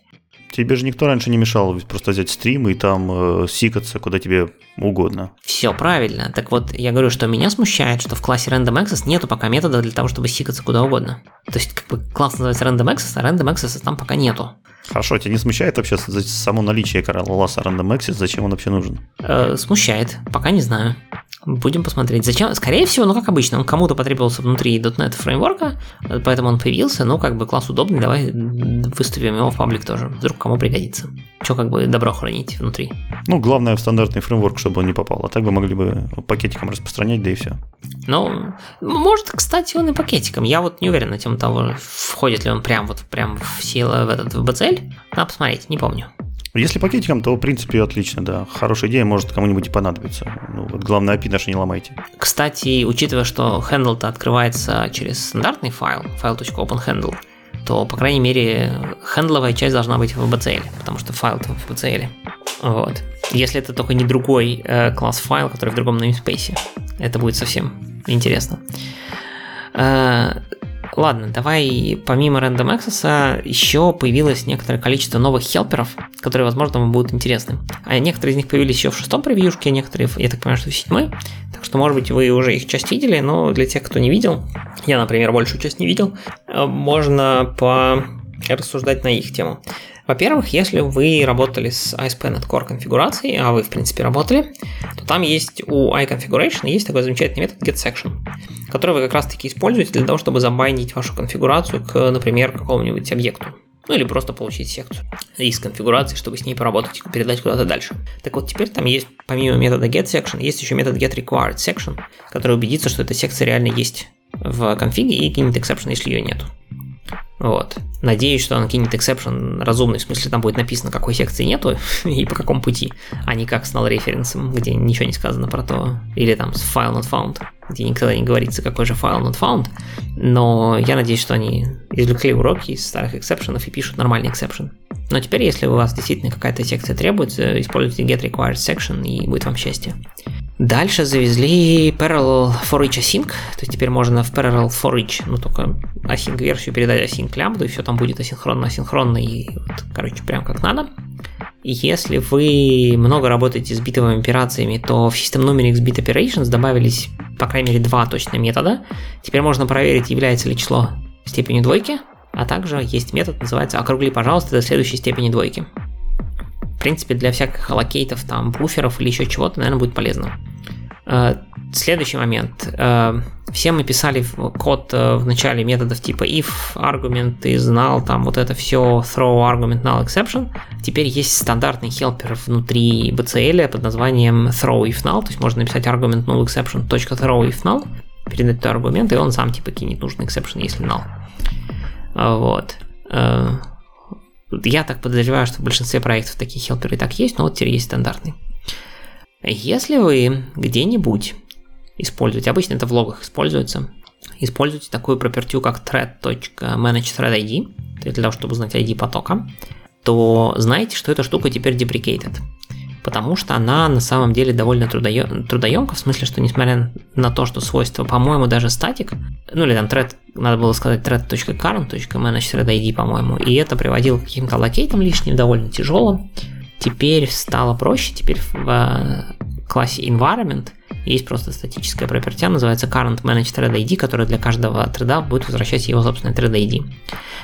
Тебе же никто раньше не мешал просто взять стрим и там э, сикаться куда тебе угодно. Все правильно. Так вот, я говорю, что меня смущает, что в классе Random Access нету пока метода для того, чтобы сикаться куда угодно. То есть, как бы класс называется Random Access, а Random Access там пока нету. Хорошо, тебя не смущает вообще само наличие класса Random Access? Зачем он вообще нужен? Э, смущает. Пока не знаю. Будем посмотреть. Зачем? Скорее всего, ну как обычно, он кому-то потребовался внутри .NET фреймворка, поэтому он появился, ну как бы класс удобный, давай выставим его в паблик тоже, вдруг кому пригодится. Что как бы добро хранить внутри. Ну, главное в стандартный фреймворк, чтобы он не попал, а так бы могли бы пакетиком распространять, да и все. Ну, может, кстати, он и пакетиком. Я вот не уверен на тему того, входит ли он прям вот прям в силу в этот в BCL. Надо посмотреть, не помню. Если пакетиком, то, в принципе, отлично, да. Хорошая идея, может кому-нибудь и понадобиться. Ну, вот главное, API наше не ломайте. Кстати, учитывая, что handle-то открывается через стандартный файл, file.openhandle, то, по крайней мере, хендловая часть должна быть в BCL, потому что файл-то в BCL. Вот. Если это только не другой э, класс файл, который в другом namespace, это будет совсем интересно. Э, Ладно, давай помимо Random Access еще появилось некоторое количество новых хелперов, которые, возможно, вам будут интересны. А некоторые из них появились еще в шестом превьюшке, а некоторые, я так понимаю, что в седьмой. Так что, может быть, вы уже их часть видели, но для тех, кто не видел, я, например, большую часть не видел, э, можно по рассуждать на их тему. Во-первых, если вы работали с ASP.NET Core конфигурацией, а вы, в принципе, работали, то там есть у iConfiguration есть такой замечательный метод getSection, который вы как раз-таки используете для того, чтобы забайнить вашу конфигурацию к, например, какому-нибудь объекту. Ну или просто получить секцию из конфигурации, чтобы с ней поработать и передать куда-то дальше. Так вот, теперь там есть, помимо метода getSection, есть еще метод getRequiredSection, который убедится, что эта секция реально есть в конфиге и кинет exception, если ее нету. Вот. Надеюсь, что он кинет exception разумный, в смысле там будет написано, какой секции нету и по какому пути, а не как с null референсом, где ничего не сказано про то, или там с file not found, где никогда не говорится, какой же file not found. Но я надеюсь, что они извлекли уроки из старых эксепшенов и пишут нормальный exception. Но теперь, если у вас действительно какая-то секция требуется, используйте get required section и будет вам счастье. Дальше завезли Parallel for each async, то есть теперь можно в Parallel for each, ну только async версию передать async лямбду, и все там будет асинхронно, асинхронно, и вот, короче, прям как надо. И если вы много работаете с битовыми операциями, то в System Numerics Bit Operations добавились, по крайней мере, два точных метода. Теперь можно проверить, является ли число степенью двойки, а также есть метод, называется «округли, пожалуйста, до следующей степени двойки». В принципе, для всяких аллокейтов, там, буферов или еще чего-то, наверное, будет полезно. Э, следующий момент. Э, все мы писали код э, в начале методов типа if, argument, is null, там вот это все, throw, argument, null, exception. Теперь есть стандартный хелпер внутри BCL под названием throw if null, то есть можно написать argument null exception .throw if null, передать этот аргумент, и он сам типа кинет нужный exception, если null. Вот. Я так подозреваю, что в большинстве проектов такие хелперы так есть, но вот теперь есть стандартный. Если вы где-нибудь используете, обычно это в логах используется, используйте такую пропертю, как thread.manageThreadID, для того, чтобы узнать ID потока, то знаете, что эта штука теперь deprecated. Потому что она на самом деле довольно трудоем, трудоемка, в смысле, что несмотря на то, что свойство, по-моему, даже статик, ну или там thread, надо было сказать thread.current.manageThreadID, по-моему, и это приводило к каким-то локейтам лишним, довольно тяжелым. Теперь стало проще, теперь в э, классе environment есть просто статическая пропертия, называется current manage thread ID, которая для каждого треда будет возвращать его собственный thread ID.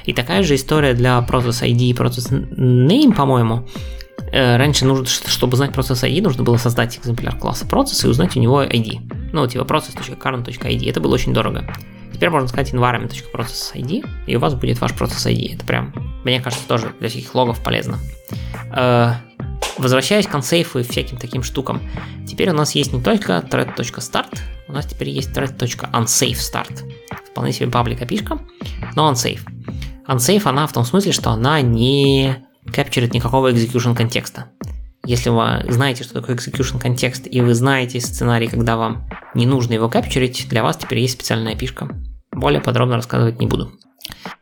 И такая же история для process ID и process name, по-моему. Э, раньше нужно, чтобы знать process ID, нужно было создать экземпляр класса process и узнать у него ID. Ну, типа process.current.id. Это было очень дорого. Теперь можно сказать environment.process.id, и у вас будет ваш process ID. Это прям, мне кажется, тоже для всяких логов полезно. Э, Возвращаясь к консейфу и всяким таким штукам, теперь у нас есть не только thread.start, у нас теперь есть thread.unsafeStart. Вполне себе паблик опишка, но unsafe. Unsafe она в том смысле, что она не капчурит никакого execution контекста. Если вы знаете, что такое execution контекст, и вы знаете сценарий, когда вам не нужно его капчурить, для вас теперь есть специальная пишка. Более подробно рассказывать не буду.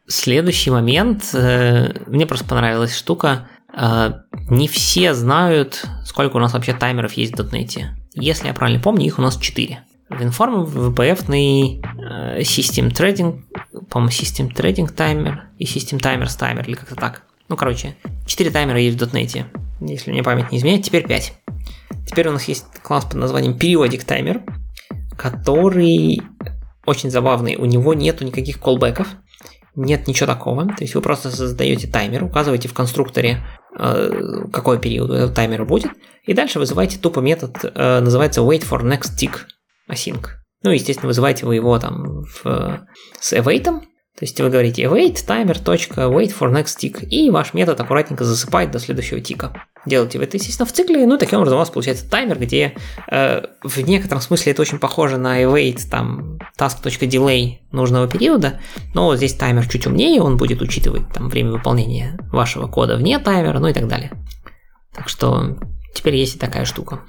Следующий момент, э, мне просто понравилась штука, а, не все знают, сколько у нас вообще таймеров есть в .NET. Если я правильно помню, их у нас 4. WinForm, VPF, э, System Trading, по-моему, System Trading таймер и System Timers таймер, или как-то так. Ну, короче, 4 таймера есть в .NET, если мне память не изменяет, теперь 5. Теперь у нас есть класс под названием Periodic Timer, который очень забавный. У него нету никаких колбеков, нет ничего такого. То есть вы просто создаете таймер, указываете в конструкторе Э, какой период этот таймер будет, и дальше вызываете тупо метод, э, называется wait for next tick async. Ну, естественно, вызываете вы его там в, с await, то есть вы говорите await timer.wait for next tick, и ваш метод аккуратненько засыпает до следующего тика. Делаете вы это, естественно, в цикле, ну, таким образом у вас получается таймер, где э, в некотором смысле это очень похоже на await, там, task.delay нужного периода, но вот здесь таймер чуть умнее, он будет учитывать там время выполнения вашего кода вне таймера, ну и так далее. Так что теперь есть и такая штука.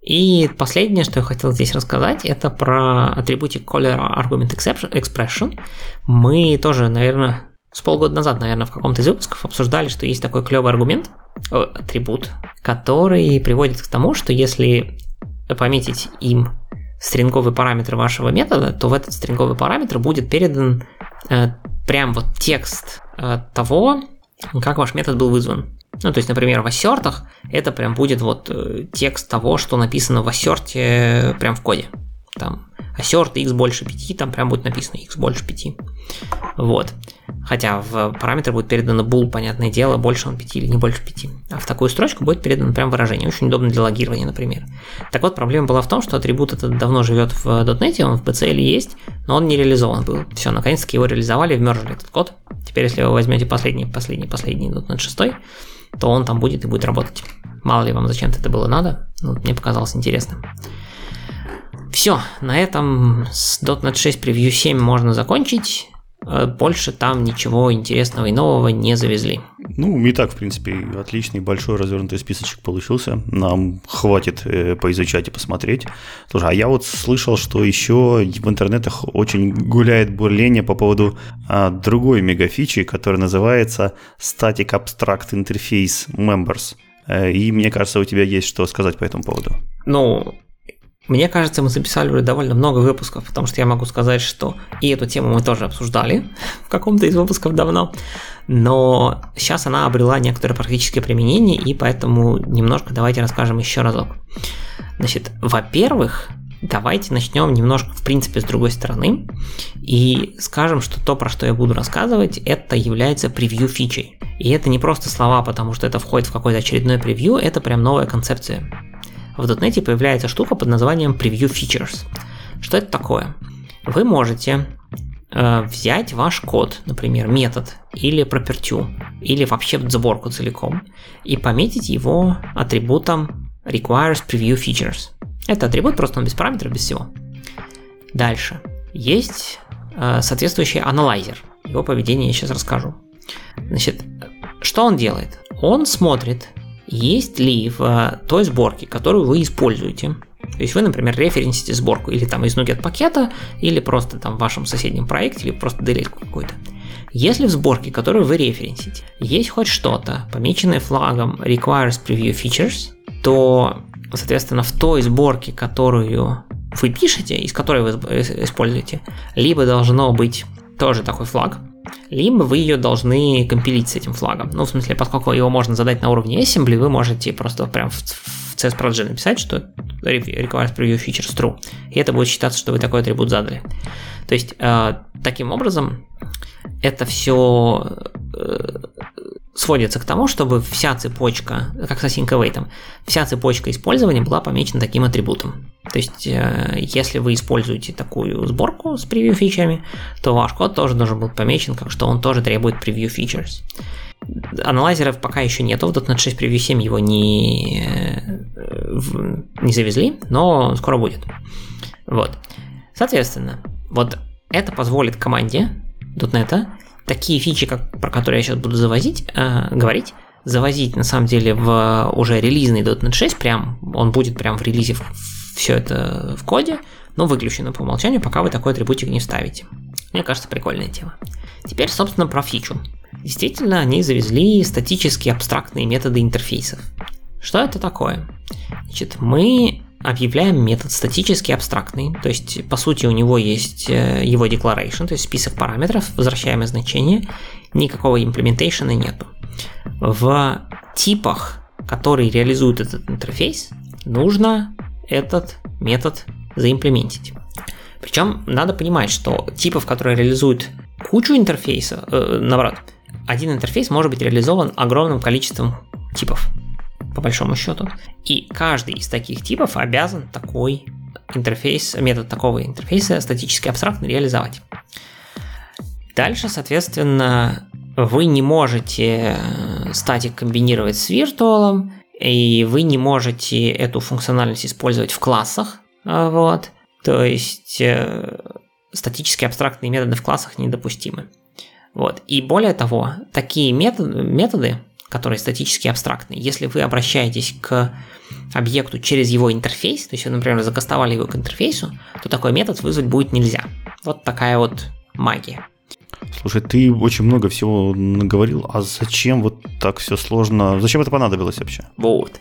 И последнее, что я хотел здесь рассказать, это про атрибутик Caller Argument Expression. Мы тоже, наверное, с полгода назад, наверное, в каком-то из выпусков обсуждали, что есть такой клевый аргумент, о, атрибут, который приводит к тому, что если пометить им стринговый параметр вашего метода, то в этот стринговый параметр будет передан э, прям вот текст э, того, как ваш метод был вызван. Ну, то есть, например, в ассертах это прям будет вот э, текст того, что написано в ассерте э, прям в коде. Там assert x больше 5, там прям будет написано x больше 5. Вот. Хотя в параметр будет передано bool, понятное дело, больше он 5 или не больше 5. А в такую строчку будет передано прям выражение. Очень удобно для логирования, например. Так вот, проблема была в том, что атрибут этот давно живет в .NET, он в BCL есть, но он не реализован был. Все, наконец-таки его реализовали, вмержили этот код. Теперь, если вы возьмете последний, последний, последний .NET 6, то он там будет и будет работать. Мало ли вам зачем-то это было надо, ну, мне показалось интересным. Все, на этом с .NET 6 Preview 7 можно закончить. Э, больше там ничего интересного и нового не завезли. Ну, и так, в принципе, отличный большой развернутый списочек получился. Нам хватит э, поизучать и посмотреть. Слушай, а я вот слышал, что еще в интернетах очень гуляет бурление по поводу а, другой мегафичи, которая называется Static Abstract Interface Members. Э, и мне кажется, у тебя есть что сказать по этому поводу. Ну, мне кажется, мы записали уже довольно много выпусков, потому что я могу сказать, что и эту тему мы тоже обсуждали в каком-то из выпусков давно, но сейчас она обрела некоторое практическое применение, и поэтому немножко давайте расскажем еще разок. Значит, во-первых, давайте начнем немножко, в принципе, с другой стороны, и скажем, что то, про что я буду рассказывать, это является превью фичей. И это не просто слова, потому что это входит в какой-то очередной превью, это прям новая концепция в .NET появляется штука под названием Preview Features. Что это такое? Вы можете э, взять ваш код, например, метод или пропертю, или вообще сборку целиком, и пометить его атрибутом requires preview features. Это атрибут, просто он без параметров, без всего. Дальше. Есть э, соответствующий анализер. Его поведение я сейчас расскажу. Значит, что он делает? Он смотрит, есть ли в той сборке, которую вы используете, то есть вы, например, референсите сборку или там из нугет пакета, или просто там в вашем соседнем проекте, или просто делетку какой-то. Если в сборке, которую вы референсите, есть хоть что-то, помеченное флагом requires preview features, то, соответственно, в той сборке, которую вы пишете, из которой вы используете, либо должно быть тоже такой флаг, либо вы ее должны компилить с этим флагом. Ну, в смысле, поскольку его можно задать на уровне assembly, вы можете просто прям в, в CS Project написать, что requires preview features true, и это будет считаться, что вы такой атрибут задали. То есть, э, таким образом, это все сводится к тому, чтобы вся цепочка, как с async вся цепочка использования была помечена таким атрибутом. То есть, э, если вы используете такую сборку с превью фичами, то ваш код тоже должен быть помечен, как что он тоже требует features. Аналайзеров пока еще нету, в .NET 6 Preview 7 его не, э, не завезли, но скоро будет. Вот. Соответственно, вот это позволит команде .NET такие фичи, как, про которые я сейчас буду завозить, э, говорить, завозить на самом деле в уже релизный .NET 6, прям, он будет прям в релизе все это в коде, но выключено по умолчанию, пока вы такой атрибутик не вставите. Мне кажется, прикольная тема. Теперь, собственно, про фичу. Действительно, они завезли статические абстрактные методы интерфейсов. Что это такое? Значит, мы объявляем метод статически абстрактный, то есть по сути у него есть э, его declaration, то есть список параметров, возвращаемое значение, никакого implementation нету. В типах, которые реализуют этот интерфейс, нужно этот метод заимплементить. Причем надо понимать, что типов, которые реализуют кучу интерфейса, э, наоборот, один интерфейс может быть реализован огромным количеством типов по большому счету. И каждый из таких типов обязан такой интерфейс, метод такого интерфейса статически абстрактно реализовать. Дальше, соответственно, вы не можете э, статик комбинировать с виртуалом, и вы не можете эту функциональность использовать в классах. А, вот. То есть э, статически абстрактные методы в классах недопустимы. Вот. И более того, такие методы, методы которые статически абстрактные. Если вы обращаетесь к объекту через его интерфейс, то есть вы, например, закастовали его к интерфейсу, то такой метод вызвать будет нельзя. Вот такая вот магия. Слушай, ты очень много всего наговорил, а зачем вот так все сложно? Зачем это понадобилось вообще? Вот.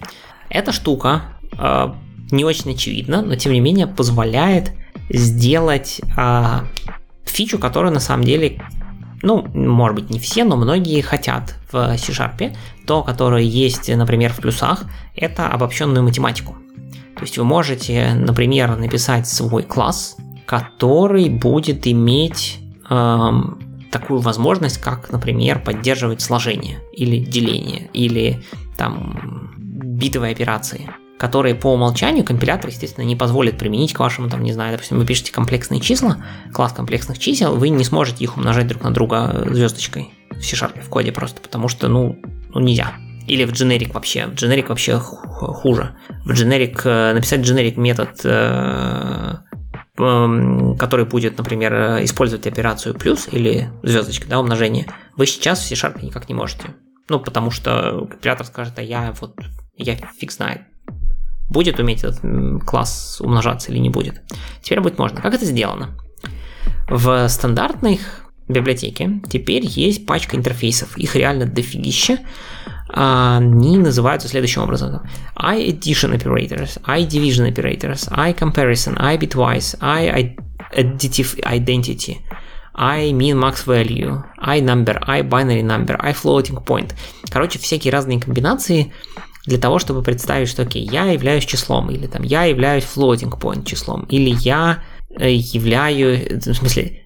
Эта штука э, не очень очевидна, но тем не менее позволяет сделать э, фичу, которая на самом деле ну, может быть, не все, но многие хотят в C-Sharp, то, которое есть, например, в плюсах, это обобщенную математику. То есть вы можете, например, написать свой класс, который будет иметь эм, такую возможность, как, например, поддерживать сложение или деление, или там битовые операции которые по умолчанию компилятор, естественно, не позволит применить к вашему, там, не знаю, допустим, вы пишете комплексные числа, класс комплексных чисел, вы не сможете их умножать друг на друга звездочкой в C-Sharp, в коде просто, потому что, ну, ну нельзя. Или в generic вообще. В generic вообще хуже. В generic, э, написать generic метод, э, который будет, например, использовать операцию плюс или звездочка, да, умножение, вы сейчас в C-Sharp никак не можете. Ну, потому что компилятор скажет, а я вот, я фиг знает будет уметь этот класс умножаться или не будет. Теперь будет можно. Как это сделано? В стандартных библиотеке теперь есть пачка интерфейсов. Их реально дофигища. Они называются следующим образом. I-addition operators, I-division operators, I-comparison, I-bitwise, I-additive identity, I-min-max value, I-number, I-binary number, I-floating point. Короче, всякие разные комбинации для того, чтобы представить, что, окей, я являюсь числом, или там я являюсь floating point числом, или я э, являюсь, в смысле,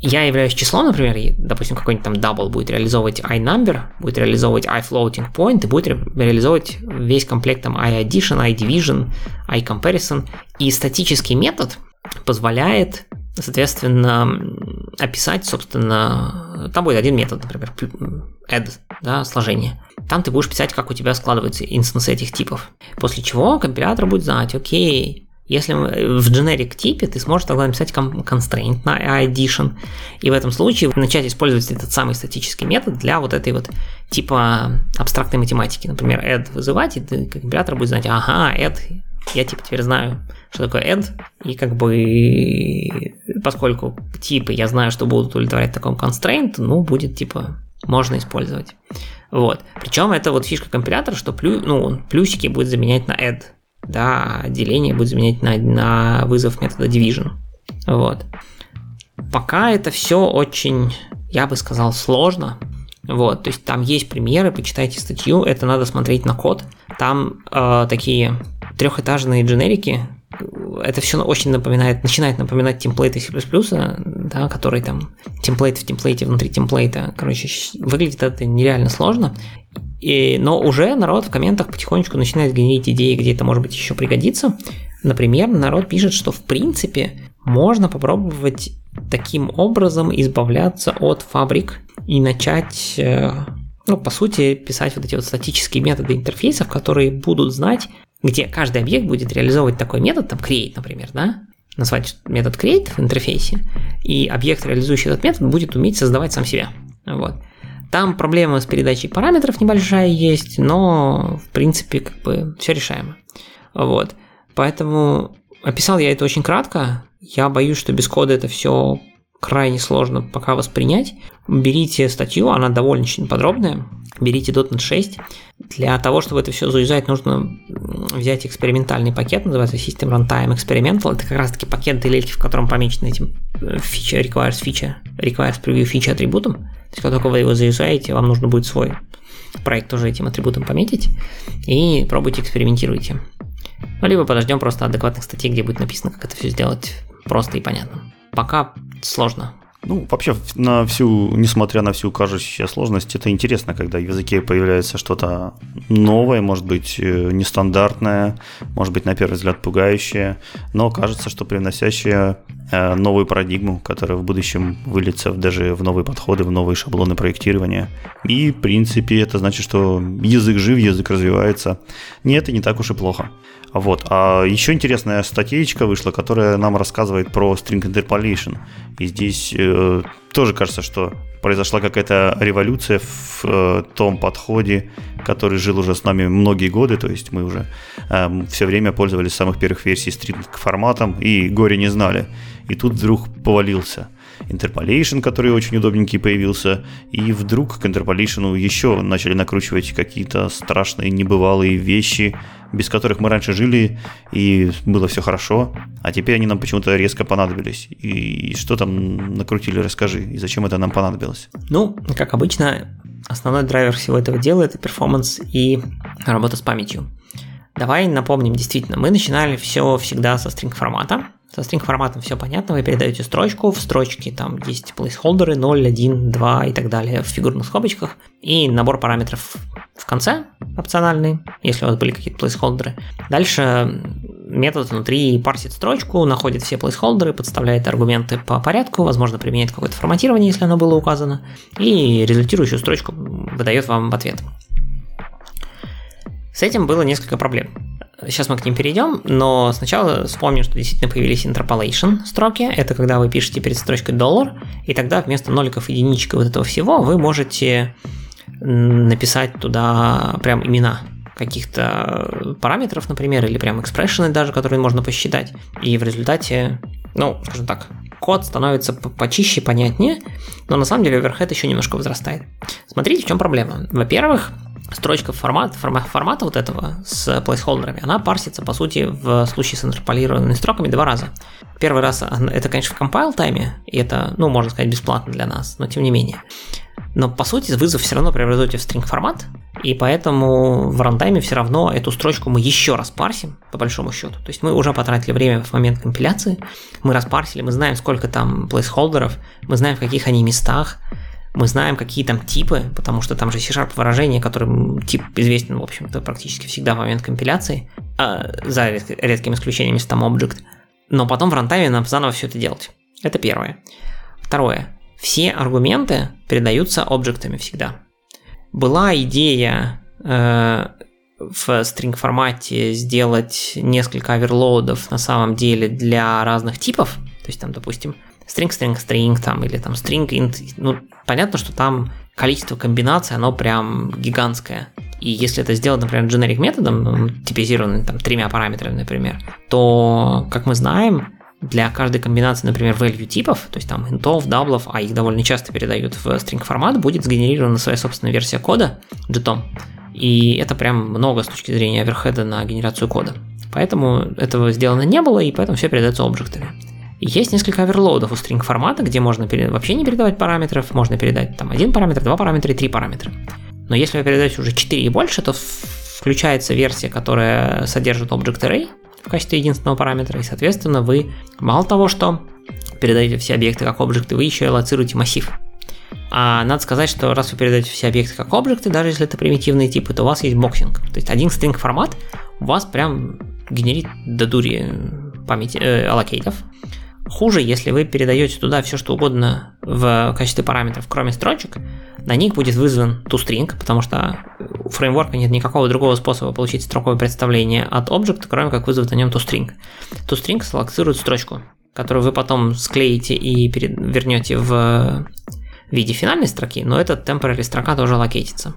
я являюсь числом, например, допустим, какой-нибудь там double будет реализовывать iNumber, будет реализовывать iFloating point, и будет реализовывать весь комплект там iAddition, iDivision, iComparison. И статический метод позволяет, соответственно, описать, собственно, там будет один метод, например, add, да, сложение. Там ты будешь писать, как у тебя складываются инстансы этих типов. После чего компилятор будет знать, окей, Если в generic типе ты сможешь тогда написать constraint на addition, и в этом случае начать использовать этот самый статический метод для вот этой вот типа абстрактной математики. Например, add вызывать, и ты, компилятор будет знать, ага, add, я типа теперь знаю, что такое add, и как бы поскольку типы я знаю, что будут удовлетворять таком constraint, ну, будет типа можно использовать. Вот. Причем это вот фишка компилятора, что плю, ну, плюсики будет заменять на add да, деление будет заменять на, на вызов метода division. Вот. Пока это все очень, я бы сказал, сложно. Вот, то есть там есть примеры, почитайте статью, это надо смотреть на код. Там э, такие трехэтажные дженерики, это все очень напоминает, начинает напоминать темплейты C++, да, который там темплейт в темплейте внутри темплейта. Короче, выглядит это нереально сложно. И, но уже народ в комментах потихонечку начинает генерить идеи, где это может быть еще пригодится. Например, народ пишет, что в принципе можно попробовать таким образом избавляться от фабрик и начать, э, ну, по сути, писать вот эти вот статические методы интерфейсов, которые будут знать, где каждый объект будет реализовывать такой метод, там create, например, да, назвать метод create в интерфейсе, и объект, реализующий этот метод, будет уметь создавать сам себя. Вот. Там проблема с передачей параметров небольшая есть, но в принципе как бы все решаемо. Вот. Поэтому описал я это очень кратко. Я боюсь, что без кода это все крайне сложно пока воспринять. Берите статью, она довольно подробная. Берите .NET 6. Для того, чтобы это все заюзать, нужно взять экспериментальный пакет, называется System Runtime Experimental. Это как раз таки пакет DLL, в котором помечен этим feature requires feature, requires preview feature атрибутом. То есть, как только вы его заюзаете, вам нужно будет свой проект тоже этим атрибутом пометить и пробуйте, экспериментируйте. Ну, либо подождем просто адекватных статей, где будет написано, как это все сделать просто и понятно. Пока сложно. Ну, вообще, на всю, несмотря на всю кажущуюся сложность, это интересно, когда в языке появляется что-то новое, может быть, э, нестандартное, может быть, на первый взгляд, пугающее, но кажется, что привносящее э, новую парадигму, которая в будущем выльется даже в новые подходы, в новые шаблоны проектирования. И, в принципе, это значит, что язык жив, язык развивается. Нет, и не так уж и плохо. Вот. А еще интересная статейка вышла, которая нам рассказывает про string interpolation. И здесь э, тоже кажется, что произошла какая-то революция в э, том подходе, который жил уже с нами многие годы. То есть мы уже э, все время пользовались самых первых версий string форматом и горе не знали. И тут вдруг повалился. Interpolation, который очень удобненький появился, и вдруг к Interpolation еще начали накручивать какие-то страшные небывалые вещи, без которых мы раньше жили, и было все хорошо, а теперь они нам почему-то резко понадобились. И что там накрутили, расскажи, и зачем это нам понадобилось? Ну, как обычно, основной драйвер всего этого дела – это перформанс и работа с памятью. Давай напомним, действительно, мы начинали все всегда со стринг формата, со string форматом все понятно, вы передаете строчку, в строчке там есть плейсхолдеры 0, 1, 2 и так далее в фигурных скобочках, и набор параметров в конце опциональный, если у вас были какие-то плейсхолдеры. Дальше метод внутри парсит строчку, находит все плейсхолдеры, подставляет аргументы по порядку, возможно, применяет какое-то форматирование, если оно было указано, и результирующую строчку выдает вам в ответ. С этим было несколько проблем. Сейчас мы к ним перейдем, но сначала вспомним, что действительно появились interpolation строки. Это когда вы пишете перед строчкой доллар, и тогда вместо ноликов, единичек вот этого всего вы можете написать туда прям имена каких-то параметров, например, или прям экспрессионы даже, которые можно посчитать. И в результате, ну, скажем так, код становится почище, понятнее, но на самом деле оверхед еще немножко возрастает. Смотрите, в чем проблема. Во-первых, строчка формат, формат, формата вот этого с плейсхолдерами, она парсится, по сути, в случае с интерполированными строками два раза. Первый раз это, конечно, в compile тайме, и это, ну, можно сказать, бесплатно для нас, но тем не менее. Но, по сути, вызов все равно преобразуете в string формат, и поэтому в рантайме все равно эту строчку мы еще раз парсим, по большому счету. То есть мы уже потратили время в момент компиляции, мы распарсили, мы знаем, сколько там плейсхолдеров, мы знаем, в каких они местах, мы знаем, какие там типы, потому что там же C-Sharp выражение, которым тип известен, в общем-то, практически всегда в момент компиляции, а, за редким исключением, если там object. Но потом в рантайме нам заново все это делать. Это первое. Второе. Все аргументы передаются объектами всегда. Была идея э, в string формате сделать несколько оверлоудов на самом деле для разных типов, то есть там, допустим, string, string, string там, или там string int, ну, понятно, что там количество комбинаций, оно прям гигантское. И если это сделать, например, generic методом, ну, типизированным там тремя параметрами, например, то, как мы знаем, для каждой комбинации, например, value типов, то есть там интов, даблов, а их довольно часто передают в string формат, будет сгенерирована своя собственная версия кода JIT. И это прям много с точки зрения оверхеда на генерацию кода. Поэтому этого сделано не было, и поэтому все передается объектами. Есть несколько оверлоудов у string формата, где можно вообще не передавать параметров, можно передать там один параметр, два параметра и три параметра. Но если вы передаете уже 4 и больше, то включается версия, которая содержит Object Array в качестве единственного параметра, и, соответственно, вы мало того, что передаете все объекты как объекты, вы еще и лоцируете массив. А надо сказать, что раз вы передаете все объекты как объекты, даже если это примитивные типы, то у вас есть боксинг. То есть один string формат у вас прям генерит до дури памяти, э, аллокейтов. Хуже, если вы передаете туда все, что угодно в качестве параметров, кроме строчек, на них будет вызван toString, потому что у фреймворка нет никакого другого способа получить строковое представление от объекта, кроме как вызвать на нем toString. toString салоцирует строчку, которую вы потом склеите и вернете в виде финальной строки, но этот temporary строка тоже локейтится.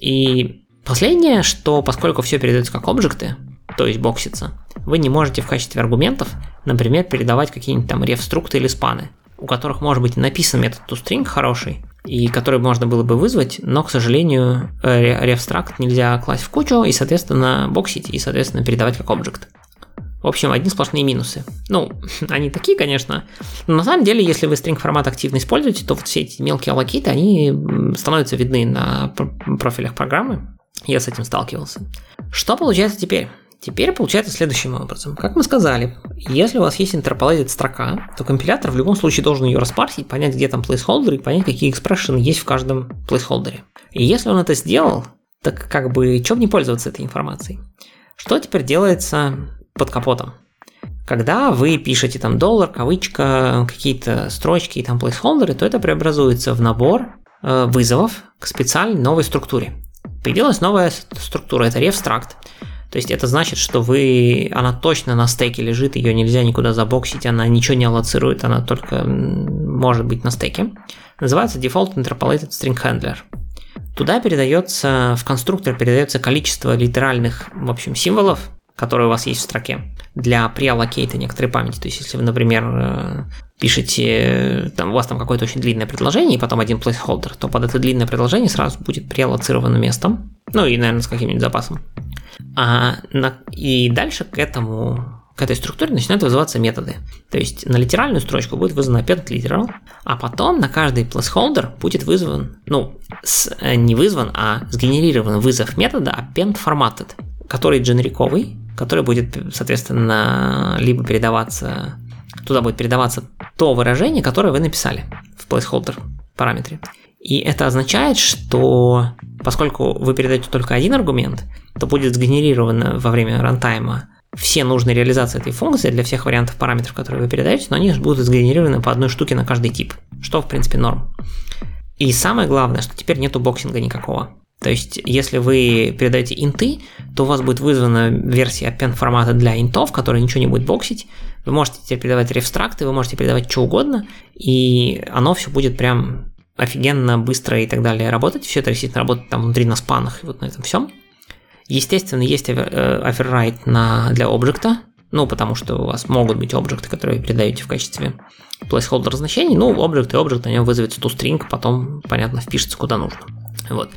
И последнее, что поскольку все передается как объекты, то есть боксится, вы не можете в качестве аргументов, например, передавать какие-нибудь там рефструкты или спаны, у которых может быть написан метод toString хороший, и который можно было бы вызвать, но, к сожалению, рефстракт нельзя класть в кучу и, соответственно, боксить и, соответственно, передавать как объект. В общем, одни сплошные минусы. Ну, они такие, конечно. Но на самом деле, если вы string формат активно используете, то вот все эти мелкие аллокиты, они становятся видны на профилях программы. Я с этим сталкивался. Что получается теперь? Теперь получается следующим образом. Как мы сказали, если у вас есть interpolated строка, то компилятор в любом случае должен ее распарсить, понять, где там placeholder и понять, какие экспрессионы есть в каждом placeholder. И если он это сделал, так как бы, чем не пользоваться этой информацией? Что теперь делается под капотом? Когда вы пишете там доллар, кавычка, какие-то строчки и там placeholder, то это преобразуется в набор э, вызовов к специальной новой структуре. Появилась новая структура, это refstruct. То есть это значит, что вы, она точно на стеке лежит, ее нельзя никуда забоксить, она ничего не аллоцирует, она только может быть на стеке. Называется Default Interpolated String Handler. Туда передается, в конструктор передается количество литеральных, в общем, символов, которые у вас есть в строке для преаллокейта некоторой памяти. То есть, если вы, например, э, пишете, там, у вас там какое-то очень длинное предложение, и потом один placeholder, то под это длинное предложение сразу будет преаллоцировано местом, ну и, наверное, с каким-нибудь запасом. А на, и дальше к этому к этой структуре начинают вызываться методы. То есть на литеральную строчку будет вызван append literal, а потом на каждый placeholder будет вызван, ну, с, э, не вызван, а сгенерирован вызов метода append formatted, который дженериковый, который будет, соответственно, либо передаваться, туда будет передаваться то выражение, которое вы написали в placeholder параметре. И это означает, что поскольку вы передаете только один аргумент, то будет сгенерировано во время рантайма все нужные реализации этой функции для всех вариантов параметров, которые вы передаете, но они будут сгенерированы по одной штуке на каждый тип, что в принципе норм. И самое главное, что теперь нету боксинга никакого. То есть, если вы передаете инты, то у вас будет вызвана версия append формата для интов, которая ничего не будет боксить. Вы можете теперь передавать рефстракты, вы можете передавать что угодно, и оно все будет прям офигенно быстро и так далее работать. Все это действительно работает там внутри на спанах и вот на этом всем. Естественно, есть э, на, для объекта, ну, потому что у вас могут быть объекты, которые вы передаете в качестве placeholder значений. Ну, объект и объект, на нем вызовется toString, потом, понятно, впишется куда нужно. Вот.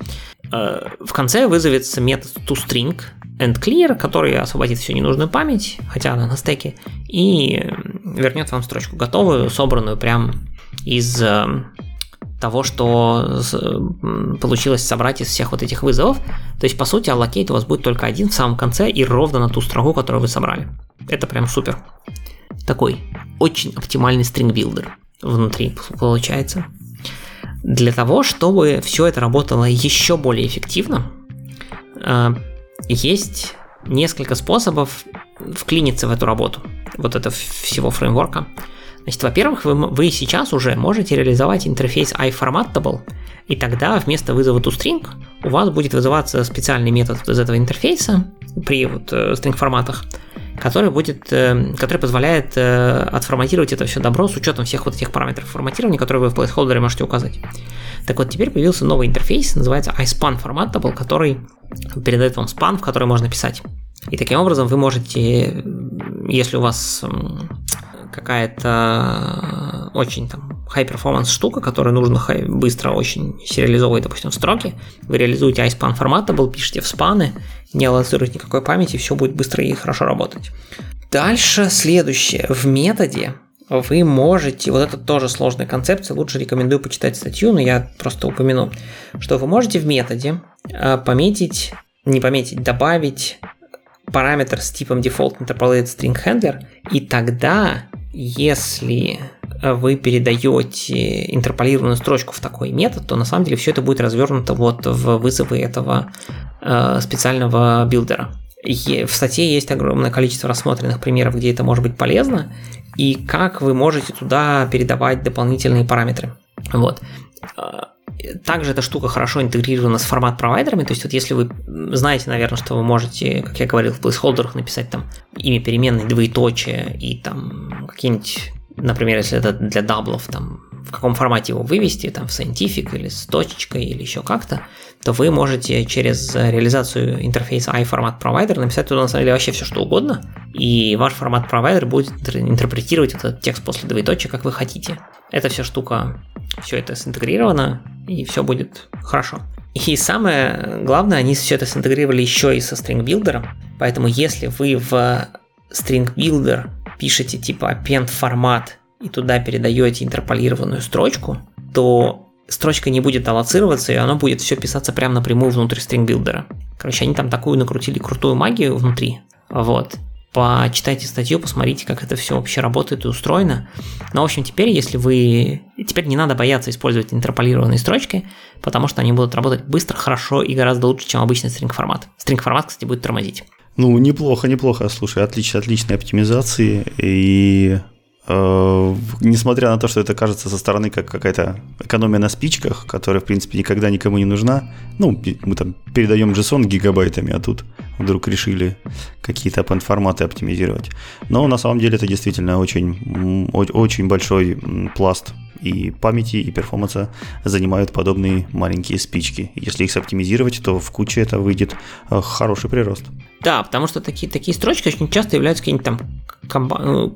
Э, в конце вызовется метод toString endClear, который освободит всю ненужную память, хотя она на стеке, и вернет вам строчку готовую, собранную прям из э, того, что получилось собрать из всех вот этих вызовов. То есть, по сути, allocate у вас будет только один в самом конце и ровно на ту строку, которую вы собрали. Это прям супер. Такой очень оптимальный string внутри получается. Для того, чтобы все это работало еще более эффективно, э, есть несколько способов вклиниться в эту работу, вот это всего фреймворка. Значит, во-первых, вы, вы сейчас уже можете реализовать интерфейс iFormattable, и тогда вместо вызова toString у вас будет вызываться специальный метод из этого интерфейса при вот э, string форматах, который будет, э, который позволяет э, отформатировать это все добро с учетом всех вот этих параметров форматирования, которые вы в placeholder можете указать. Так вот, теперь появился новый интерфейс, называется iSpan Formattable, который передает вам span, в который можно писать. И таким образом вы можете, если у вас какая-то очень там high performance штука, которую нужно быстро очень сериализовывать, допустим, строки, вы реализуете iSpan formattable, пишете в спаны, не аллоцируете никакой памяти, все будет быстро и хорошо работать. Дальше следующее. В методе вы можете, вот это тоже сложная концепция, лучше рекомендую почитать статью, но я просто упомяну, что вы можете в методе э, пометить, не пометить, добавить параметр с типом default interpolated string handler, и тогда если вы передаете интерполированную строчку в такой метод, то на самом деле все это будет развернуто вот в вызовы этого э, специального билдера. В статье есть огромное количество рассмотренных примеров, где это может быть полезно, и как вы можете туда передавать дополнительные параметры. Вот. Также эта штука хорошо интегрирована с формат-провайдерами, то есть вот если вы знаете, наверное, что вы можете, как я говорил, в плейсхолдерах написать там имя переменной, двоеточие и там какие-нибудь, например, если это для даблов, там в каком формате его вывести, там в Scientific или с точечкой или еще как-то, то вы можете через реализацию интерфейса IFormatProvider написать туда на самом деле вообще все что угодно, и ваш формат провайдер будет интерпретировать этот текст после двоеточия, как вы хотите. Это вся штука, все это синтегрировано, и все будет хорошо. И самое главное, они все это синтегрировали еще и со String Builder, поэтому если вы в String Builder пишете типа append формат и туда передаете интерполированную строчку, то строчка не будет аллоцироваться, и оно будет все писаться прямо напрямую внутрь Builder. Короче, они там такую накрутили крутую магию внутри. Вот почитайте статью, посмотрите, как это все вообще работает и устроено. Но, в общем, теперь, если вы... Теперь не надо бояться использовать интерполированные строчки, потому что они будут работать быстро, хорошо и гораздо лучше, чем обычный стринг-формат. Стринг-формат, кстати, будет тормозить. Ну, неплохо, неплохо. Слушай, отлично, отличные оптимизации. И несмотря на то, что это кажется со стороны как какая-то экономия на спичках, которая, в принципе, никогда никому не нужна, ну, мы там передаем JSON гигабайтами, а тут вдруг решили какие-то форматы оптимизировать. Но на самом деле это действительно очень, очень большой пласт и памяти, и перформанса занимают подобные маленькие спички. Если их оптимизировать, то в куче это выйдет э, хороший прирост. Да, потому что такие, такие строчки очень часто являются какими-то там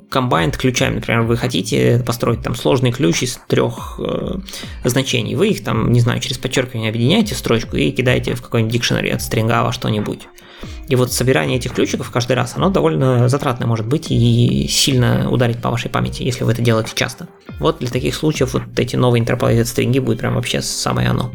комбайнд ключами. Например, вы хотите построить там сложный ключ из трех э, значений. Вы их там, не знаю, через подчеркивание объединяете в строчку и кидаете в какой-нибудь дикшенери от стринга во что-нибудь. И вот собирание этих ключиков каждый раз, оно довольно затратное может быть и сильно ударить по вашей памяти, если вы это делаете часто. Вот для таких случаев вот эти новые interpolated стринги будет прям вообще самое оно.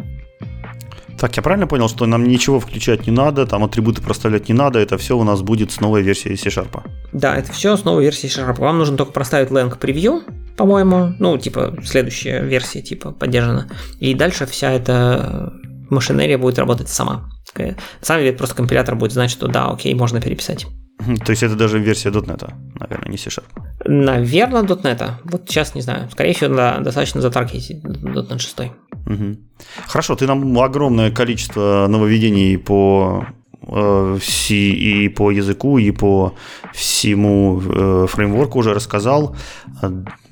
Так, я правильно понял, что нам ничего включать не надо, там атрибуты проставлять не надо, это все у нас будет с новой версией C-Sharp? Да, это все с новой версией C-Sharp. Вам нужно только проставить lang preview, по-моему, ну, типа, следующая версия, типа, поддержана. И дальше вся эта машинерия будет работать сама. На самом деле, просто компилятор будет знать, что да, окей, можно переписать. То есть это даже версия .NET, наверное, не C-Sharp. Наверное, .NET. Вот сейчас не знаю. Скорее всего, да, достаточно затаргетить .NET 6. Угу. Хорошо, ты нам огромное количество нововведений по э, и по языку, и по всему э, фреймворку уже рассказал.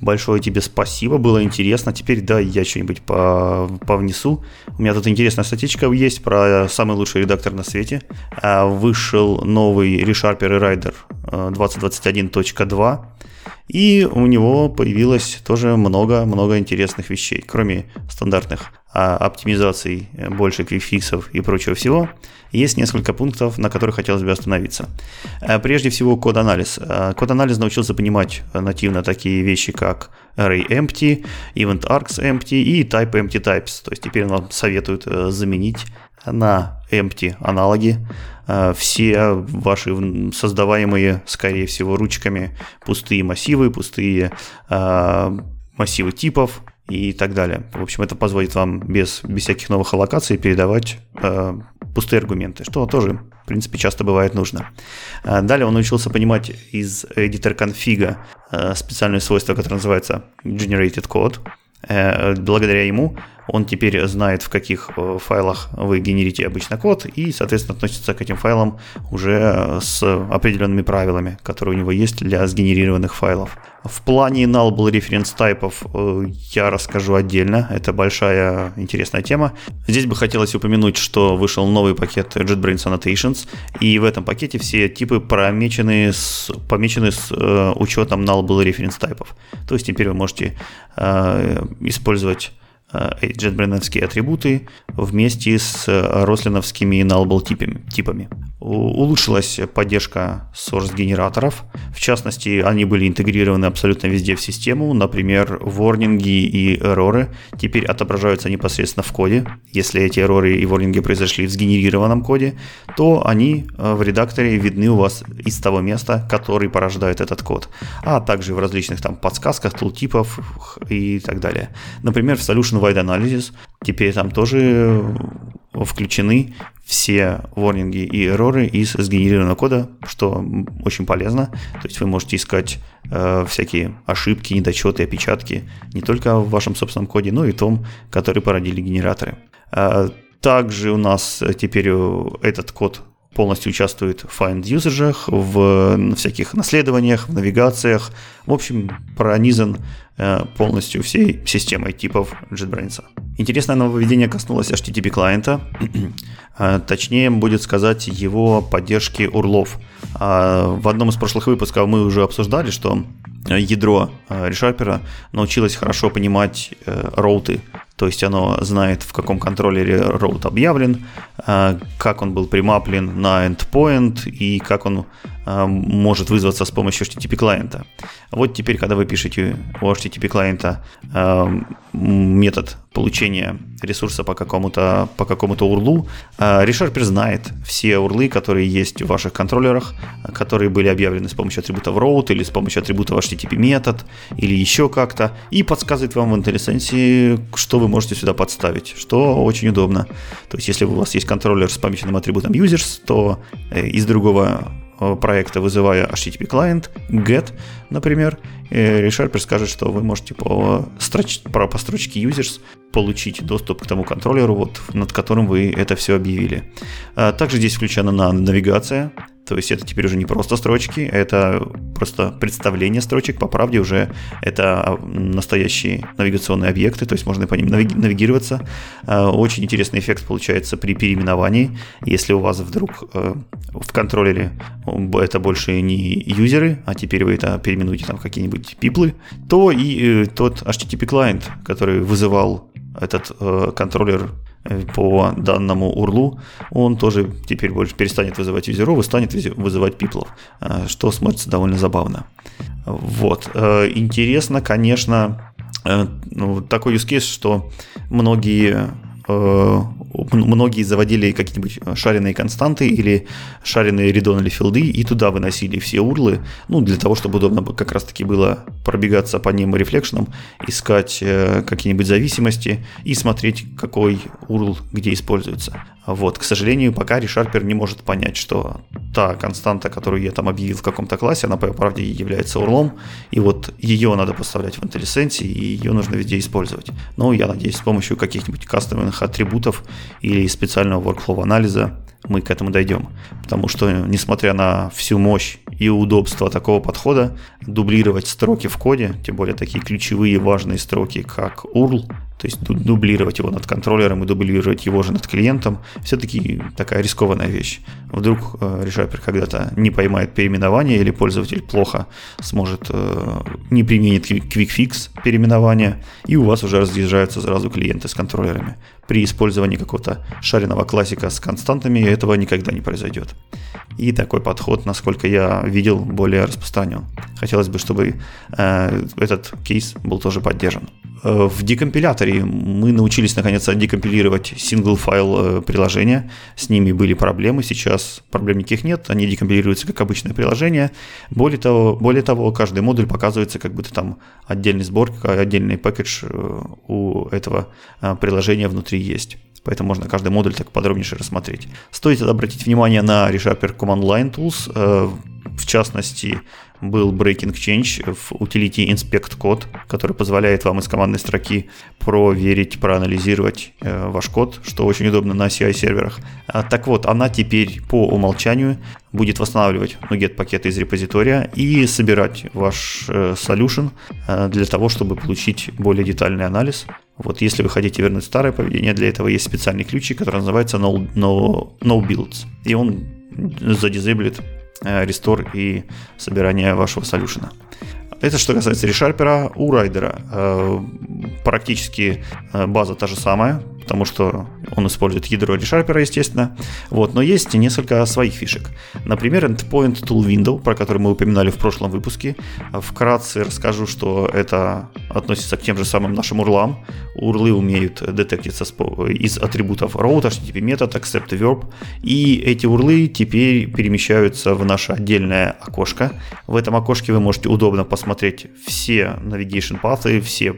Большое тебе спасибо, было интересно. Теперь да, я что-нибудь по, повнесу. У меня тут интересная статичка есть про самый лучший редактор на свете. Э, вышел новый ReSharper и Rider 2021.2. И у него появилось тоже много-много интересных вещей, кроме стандартных а, оптимизаций, э, больше квикфиксов и прочего всего. Есть несколько пунктов, на которых хотелось бы остановиться. Э, прежде всего, код-анализ. Э, код-анализ научился понимать нативно такие вещи, как array empty, event args empty и type empty types. То есть теперь нам советуют заменить на empty аналоги Э, все ваши создаваемые, скорее всего, ручками пустые массивы, пустые э, массивы типов и так далее. В общем, это позволит вам без, без всяких новых аллокаций передавать э, пустые аргументы, что тоже, в принципе, часто бывает нужно. Э, далее он научился понимать из editor конфига специальное свойство, которое называется generated code. Благодаря ему он теперь знает, в каких э, файлах вы генерите обычно код, и, соответственно, относится к этим файлам уже с определенными правилами, которые у него есть для сгенерированных файлов. В плане nullable reference типов э, я расскажу отдельно, это большая интересная тема. Здесь бы хотелось упомянуть, что вышел новый пакет JetBrains Annotations, и в этом пакете все типы помечены с, помечены с э, учетом nullable reference типов. То есть теперь вы можете э, использовать JetBrains атрибуты вместе с рослиновскими nullable типами. Улучшилась поддержка source-генераторов. В частности, они были интегрированы абсолютно везде в систему. Например, ворнинги и эроры теперь отображаются непосредственно в коде. Если эти эроры и ворнинги произошли в сгенерированном коде, то они э, в редакторе видны у вас из того места, который порождает этот код. А также в различных там подсказках, тултипов и так далее. Например, в Solution Wide Analysis теперь там тоже включены все ворнинги и эроры из сгенерированного кода, что очень полезно. То есть вы можете искать э, всякие ошибки, недочеты, опечатки не только в вашем собственном коде, но и том, который породили генераторы. Э, также у нас теперь этот код полностью участвует в find usage, в всяких наследованиях, в навигациях. В общем, пронизан э, полностью всей системой типов JetBrains. Интересное нововведение коснулось HTTP клиента, э, точнее будет сказать его поддержки урлов. А, в одном из прошлых выпусков мы уже обсуждали, что ядро ReSharper научилось хорошо понимать э, роуты то есть оно знает, в каком контроллере роут объявлен, э, как он был примаплен на endpoint и как он э, может вызваться с помощью HTTP клиента. Вот теперь, когда вы пишете у HTTP клиента э, метод получения ресурса по какому-то по какому-то урлу, ReSharper знает все урлы, которые есть в ваших контроллерах, которые были объявлены с помощью атрибута route или с помощью атрибута HTTP метод или еще как-то, и подсказывает вам в IntelliSense, что вы можете сюда подставить, что очень удобно. То есть, если у вас есть контроллер с помеченным атрибутом users, то э, из другого проекта, вызывая HTTP клиент, get, например, ReSharper скажет, что вы можете по, строч, по строчке users получить доступ к тому контроллеру, вот, над которым вы это все объявили. А также здесь включена на навигация, то есть это теперь уже не просто строчки, это просто представление строчек. По правде уже это а, настоящие навигационные объекты, то есть можно по ним навигироваться. А, очень интересный эффект получается при переименовании. Если у вас вдруг э, в контроллере это больше не юзеры, а теперь вы это переименуете там какие-нибудь пиплы, то и э, тот HTTP клиент, который вызывал этот э, контроллер по данному урлу, он тоже теперь больше перестанет вызывать юзеров и станет вызывать пиплов, э, что смотрится довольно забавно. Вот. Э, интересно, конечно, ну, такой use case, что многие многие заводили какие-нибудь шаренные константы или шаренные редон или филды и туда выносили все урлы, ну, для того, чтобы удобно как раз-таки было пробегаться по ним рефлекшеном, искать э, какие-нибудь зависимости и смотреть, какой URL где используется. Вот, к сожалению, пока ReSharper не может понять, что та константа, которую я там объявил в каком-то классе, она по правде является урлом, и вот ее надо поставлять в IntelliSense, и ее нужно везде использовать. Но я надеюсь, с помощью каких-нибудь кастомных атрибутов или специального workflow анализа мы к этому дойдем. Потому что, несмотря на всю мощь и удобство такого подхода, дублировать строки в коде, тем более такие ключевые важные строки, как URL, то есть дублировать его над контроллером и дублировать его же над клиентом, все-таки такая рискованная вещь. Вдруг э, решайпер когда-то не поймает переименование или пользователь плохо сможет э, не применит quick fix переименования, и у вас уже разъезжаются сразу клиенты с контроллерами. При использовании какого-то шаренного классика с константами этого никогда не произойдет. И такой подход, насколько я видел, более распространен. Хотелось бы, чтобы э, этот кейс был тоже поддержан. Э, в декомпиляторе мы научились наконец декомпилировать сингл файл э, приложения. С ними были проблемы, сейчас проблем никаких нет, они декомпилируются как обычное приложение. Более того, более того каждый модуль показывается как будто там отдельный сбор, отдельный пакет э, у этого приложения внутри есть. Поэтому можно каждый модуль так подробнейше рассмотреть. Стоит обратить внимание на ReSharper Command Line Tools, в частности, был breaking change в utility inspect код, который позволяет вам из командной строки проверить, проанализировать э, ваш код, что очень удобно на CI-серверах. А, так вот, она теперь по умолчанию будет восстанавливать NuGet пакеты из репозитория и собирать ваш э, solution э, для того, чтобы получить более детальный анализ. Вот если вы хотите вернуть старое поведение, для этого есть специальный ключик, который называется no, no, no builds. И он задизейблит Э, рестор и собирание вашего солюшена. Это что касается решарпера. У райдера э, практически э, база та же самая, потому что он использует ядро ReSharper, естественно. Вот, но есть несколько своих фишек. Например, Endpoint Tool Window, про который мы упоминали в прошлом выпуске. Вкратце расскажу, что это относится к тем же самым нашим урлам. Урлы умеют детектиться из атрибутов route, HTTP метод, accept verb. И эти урлы теперь перемещаются в наше отдельное окошко. В этом окошке вы можете удобно посмотреть все navigation paths, все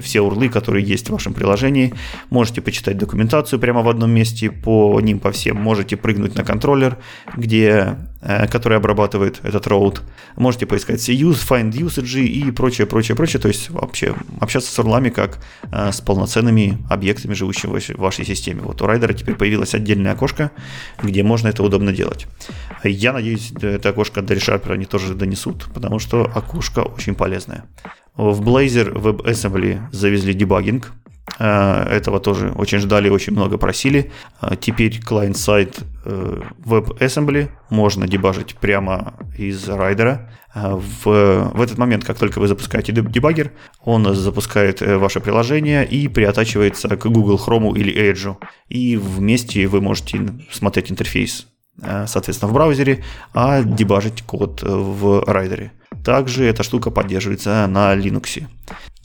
все урлы, которые есть в вашем приложении. Можете почитать документацию прямо в одном месте по ним по всем. Можете прыгнуть на контроллер, где, э, который обрабатывает этот роут. Можете поискать use, find usage и прочее, прочее, прочее. То есть вообще общаться с урлами как э, с полноценными объектами, живущими в вашей системе. Вот у райдера теперь появилось отдельное окошко, где можно это удобно делать. Я надеюсь, это окошко до ReSharper они тоже донесут, потому что окошко очень полезное. В Blazor WebAssembly завезли дебагинг. Э, этого тоже очень ждали, очень много просили. Э, теперь client-side э, WebAssembly можно дебажить прямо из райдера. В, в этот момент, как только вы запускаете дебаггер, он запускает ваше приложение и приотачивается к Google Chrome или Edge. И вместе вы можете смотреть интерфейс, соответственно, в браузере, а дебажить код в райдере. Также эта штука поддерживается на Linux.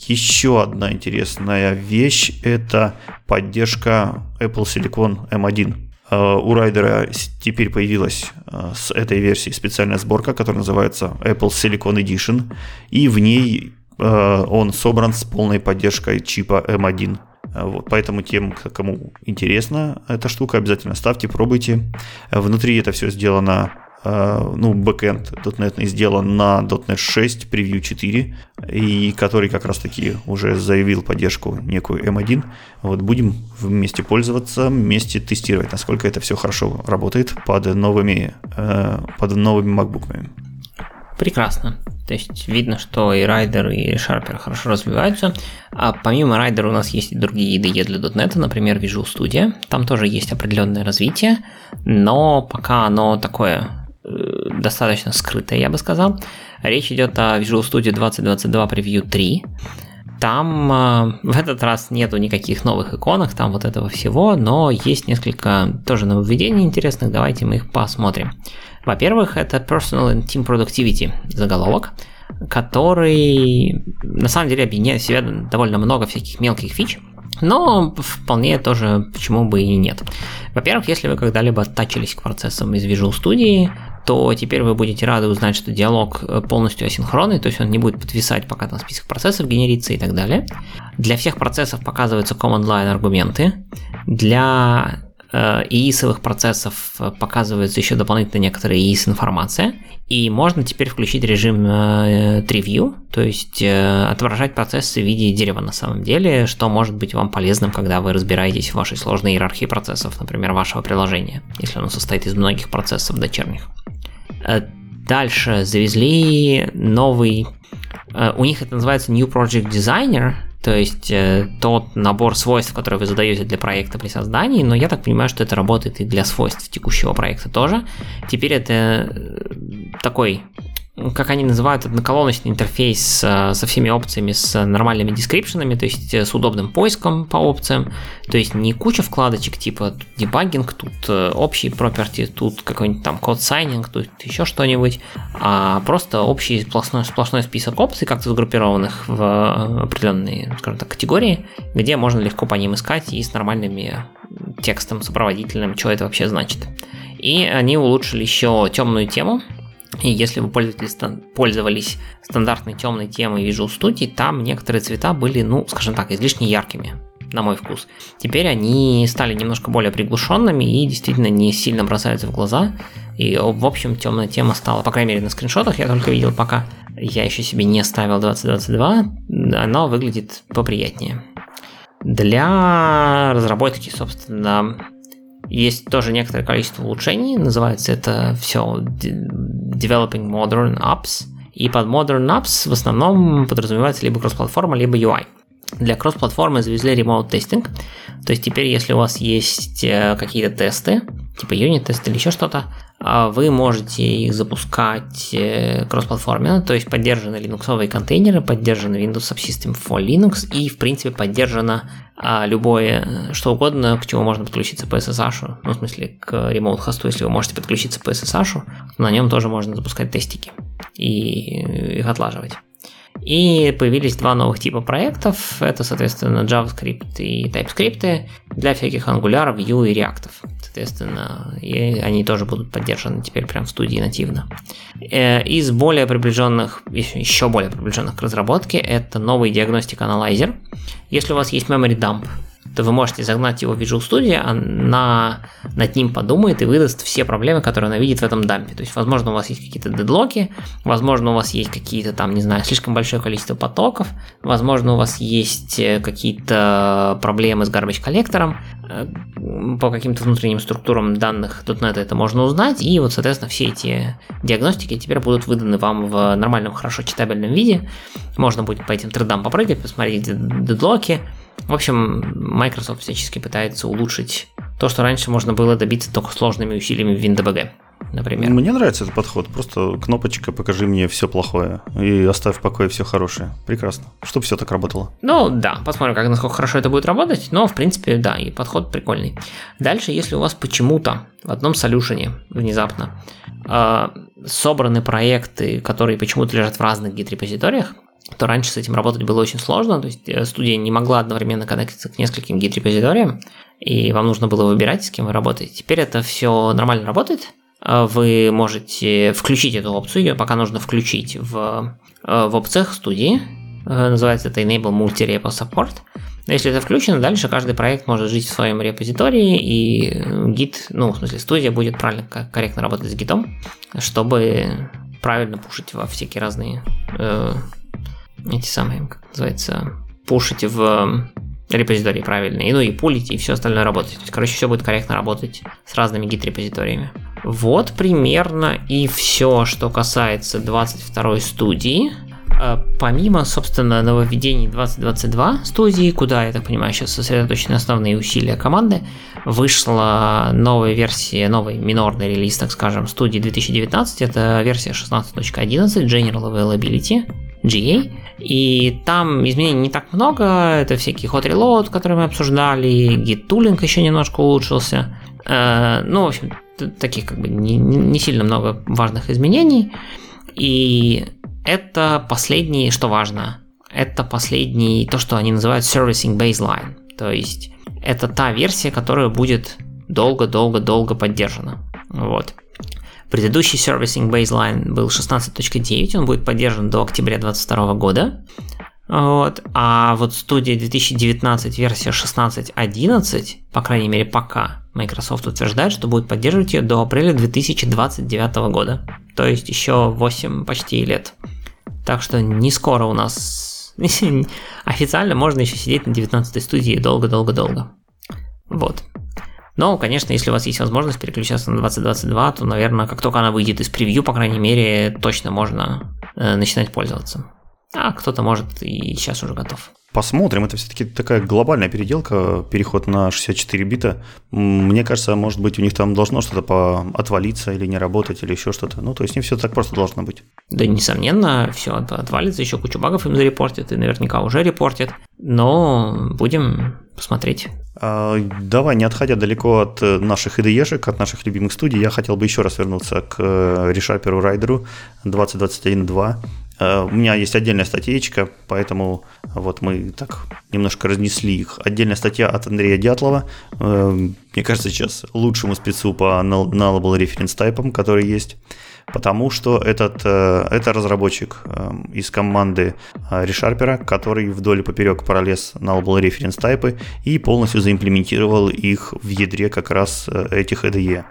Еще одна интересная вещь – это поддержка Apple Silicon M1. Э, у райдера теперь появилась э, с этой версии специальная сборка, которая называется Apple Silicon Edition, и в ней э, он собран с полной поддержкой чипа M1. Вот, поэтому тем, кому интересна эта штука, обязательно ставьте, пробуйте. Внутри это все сделано ну, бэкэнд .NET сделан на .NET 6 Preview 4, и который как раз-таки уже заявил поддержку некую M1. Вот будем вместе пользоваться, вместе тестировать, насколько это все хорошо работает под новыми, э, под новыми MacBook'ами. Прекрасно. То есть видно, что и Rider, и Sharper хорошо развиваются. А помимо Rider у нас есть и другие IDE для .NET, например, Visual Studio. Там тоже есть определенное развитие, но пока оно такое Э, достаточно скрытая, я бы сказал. Речь идет о Visual Studio 2022 Preview 3. Там э, в этот раз нету никаких новых иконок, там вот этого всего, но есть несколько тоже нововведений интересных, давайте мы их посмотрим. Во-первых, это Personal and Team Productivity заголовок, который на самом деле объединяет в себя довольно много всяких мелких фич, но вполне тоже почему бы и нет. Во-первых, если вы когда-либо оттачились к процессам из Visual Studio, то теперь вы будете рады узнать, что диалог э, полностью асинхронный, то есть он не будет подвисать, пока там список процессов генерится и так далее. Для всех процессов показываются command line аргументы. Для ИИСовых процессов э, показывается еще дополнительно некоторая ИИС информация. И можно теперь включить режим э, Tree то есть отображать процессы в виде дерева на самом деле, что может быть вам полезным, когда вы разбираетесь в вашей сложной иерархии процессов, например, вашего приложения, если оно состоит из многих процессов дочерних. Дальше завезли новый... У них это называется New Project Designer, то есть э, тот набор свойств, который вы задаете для проекта при создании, но я так понимаю, что это работает и для свойств текущего проекта тоже. Теперь это э, такой как они называют, одноколоночный интерфейс со всеми опциями, с нормальными дескрипшенами, то есть с удобным поиском по опциям, то есть не куча вкладочек типа debugging, тут общий property, тут какой-нибудь там code signing, тут еще что-нибудь, а просто общий сплошной, сплошной список опций, как-то сгруппированных в определенные, скажем так, категории, где можно легко по ним искать и с нормальными текстом сопроводительным, что это вообще значит. И они улучшили еще темную тему, и если вы пользовались, пользовались стандартной темной темой Visual Studio, там некоторые цвета были, ну, скажем так, излишне яркими, на мой вкус. Теперь они стали немножко более приглушенными и действительно не сильно бросаются в глаза. И, в общем, темная тема стала, по крайней мере, на скриншотах я только видел пока. Я еще себе не ставил 2022, она выглядит поприятнее. Для разработки, собственно, есть тоже некоторое количество улучшений, называется это все Developing Modern Apps. И под Modern Apps в основном подразумевается либо кросс-платформа, либо UI. Для кросс-платформы завезли Remote Testing, то есть теперь, если у вас есть э, какие-то тесты, типа юнит-тесты или еще что-то, а вы можете их запускать э, кроссплатформенно, то есть поддержаны линуксовые контейнеры, поддержаны Windows Subsystem for Linux и, в принципе, поддержано а, любое, э, что угодно, к чему можно подключиться по SSH, ну, в смысле, к Remote хосту, если вы можете подключиться по SSH, на нем тоже можно запускать тестики и их отлаживать. И появились два новых типа проектов. Это, соответственно, JavaScript и TypeScript для всяких Angular, Vue и React. Соответственно, и они тоже будут поддержаны теперь прям в студии нативно. Э, из более приближенных, еще более приближенных к разработке, это новый диагностик анализер. Если у вас есть memory dump, то вы можете загнать его в Visual Studio, она над ним подумает и выдаст все проблемы, которые она видит в этом дампе. То есть, возможно, у вас есть какие-то дедлоки, возможно, у вас есть какие-то там, не знаю, слишком большое количество потоков, возможно, у вас есть э, какие-то проблемы с garbage коллектором, э, по каким-то внутренним структурам данных .NET это можно узнать, и вот, соответственно, все эти диагностики теперь будут выданы вам в нормальном, хорошо читабельном виде. Можно будет по этим тредам попрыгать, посмотреть дедлоки, в общем, Microsoft всячески пытается улучшить то, что раньше можно было добиться только сложными усилиями в WinDBG например. Мне нравится этот подход. Просто кнопочка «покажи мне все плохое» и оставь в покое все хорошее. Прекрасно. Чтобы все так работало. Ну да, посмотрим, как насколько хорошо это будет работать. Но, в принципе, да, и подход прикольный. Дальше, если у вас почему-то в одном солюшене внезапно э, собраны проекты, которые почему-то лежат в разных гид-репозиториях, то раньше с этим работать было очень сложно, то есть э, студия не могла одновременно коннектиться к нескольким гид-репозиториям, и вам нужно было выбирать, с кем вы работаете. Теперь это все нормально работает, а вы можете включить эту опцию, ее пока нужно включить в, э, в опциях студии, э, называется это Enable Multi-Repo Support. Если это включено, дальше каждый проект может жить в своем репозитории, и гид, ну, в смысле, студия будет правильно, корректно работать с гитом, чтобы правильно пушить во всякие разные эти самые, как называется, пушите в репозитории правильные, ну и пулить, и все остальное работать. То есть, короче, все будет корректно работать с разными гид-репозиториями. Вот примерно и все, что касается 22 студии. Э, помимо, собственно, нововведений 2022 студии, куда, я так понимаю, сейчас сосредоточены основные усилия команды, вышла новая версия, новый минорный релиз, так скажем, студии 2019. Это версия 16.11 General Availability. GA. И там изменений не так много. Это всякий hot reload, который мы обсуждали, git tooling еще немножко улучшился. Э, ну, в общем, таких как бы не, не сильно много важных изменений. И это последний, что важно, это последний, то, что они называют servicing baseline. То есть это та версия, которая будет долго-долго-долго поддержана. Вот. Предыдущий Servicing Baseline был 16.9, он будет поддержан до октября 2022 года. Вот. А вот студия 2019 версия 16.11, по крайней мере пока, Microsoft утверждает, что будет поддерживать ее до апреля 2029 года. То есть еще 8 почти лет. Так что не скоро у нас официально можно еще сидеть на 19 студии долго-долго-долго. Вот. Но, конечно, если у вас есть возможность переключаться на 2022, то, наверное, как только она выйдет из превью, по крайней мере, точно можно э, начинать пользоваться. А кто-то может и сейчас уже готов. Посмотрим, это все-таки такая глобальная переделка, переход на 64 бита. Мне кажется, может быть, у них там должно что-то отвалиться или не работать, или еще что-то. Ну, то есть не все так просто должно быть. Да, несомненно, все отвалится, еще кучу багов им зарепортят, и наверняка уже репортят. Но будем посмотреть. А, давай, не отходя далеко от э, наших IDE-шек, от наших любимых студий, я хотел бы еще раз вернуться к ReSharper Rider 2021.2. Э, у меня есть отдельная статьечка, поэтому вот мы так немножко разнесли их. Отдельная статья от Андрея Дятлова. Э, мне кажется, сейчас лучшему спецу по nullable reference type, который есть. Потому что этот, э, это разработчик из команды ReSharper, который вдоль и поперек пролез nullable reference type и полностью заимплементировал их в ядре как раз этих IDE.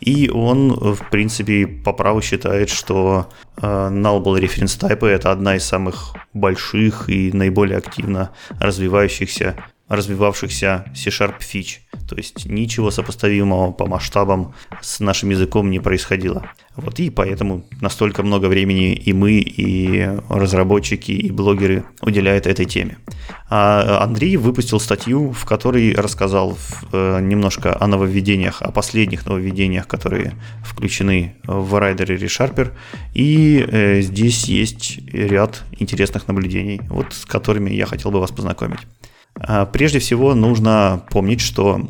И он, в принципе, по праву считает, что nullable reference type это одна из самых больших и наиболее активно развивающихся развивавшихся C-Sharp фич. То есть ничего сопоставимого по масштабам с нашим языком не происходило. Вот, и поэтому настолько много времени и мы, и разработчики, и блогеры уделяют этой теме. А Андрей выпустил статью, в которой рассказал э, немножко о нововведениях, о последних нововведениях, которые включены в Rider и ReSharper. И э, здесь есть ряд интересных наблюдений, вот с которыми я хотел бы вас познакомить. А, прежде всего нужно помнить, что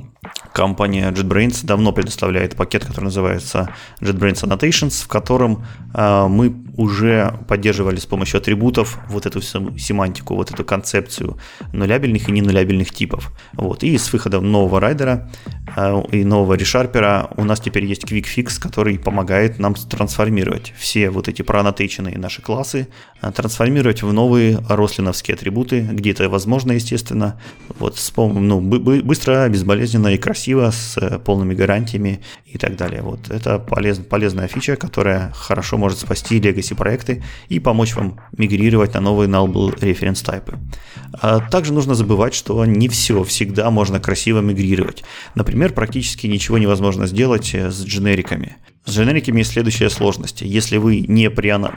компания JetBrains давно предоставляет пакет, который называется JetBrains Annotations, в котором э, мы уже поддерживали с помощью атрибутов вот эту семантику, вот эту концепцию нулябельных и ненулябельных типов. Вот. И с выходом нового райдера э, и нового решарпера у нас теперь есть Quick Fix, который помогает нам трансформировать все вот эти проаннотейченные наши классы, э, трансформировать в новые рослиновские атрибуты, где это возможно, естественно. Вот, ну, быстро, безболезненно и красиво, с э, полными гарантиями и так далее. Вот это полез, полезная фича, которая хорошо может спасти legacy проекты и помочь вам мигрировать на новые nullable reference type. А также нужно забывать, что не все всегда можно красиво мигрировать. Например, практически ничего невозможно сделать э, с дженериками. С дженериками есть следующая сложность. Если вы не,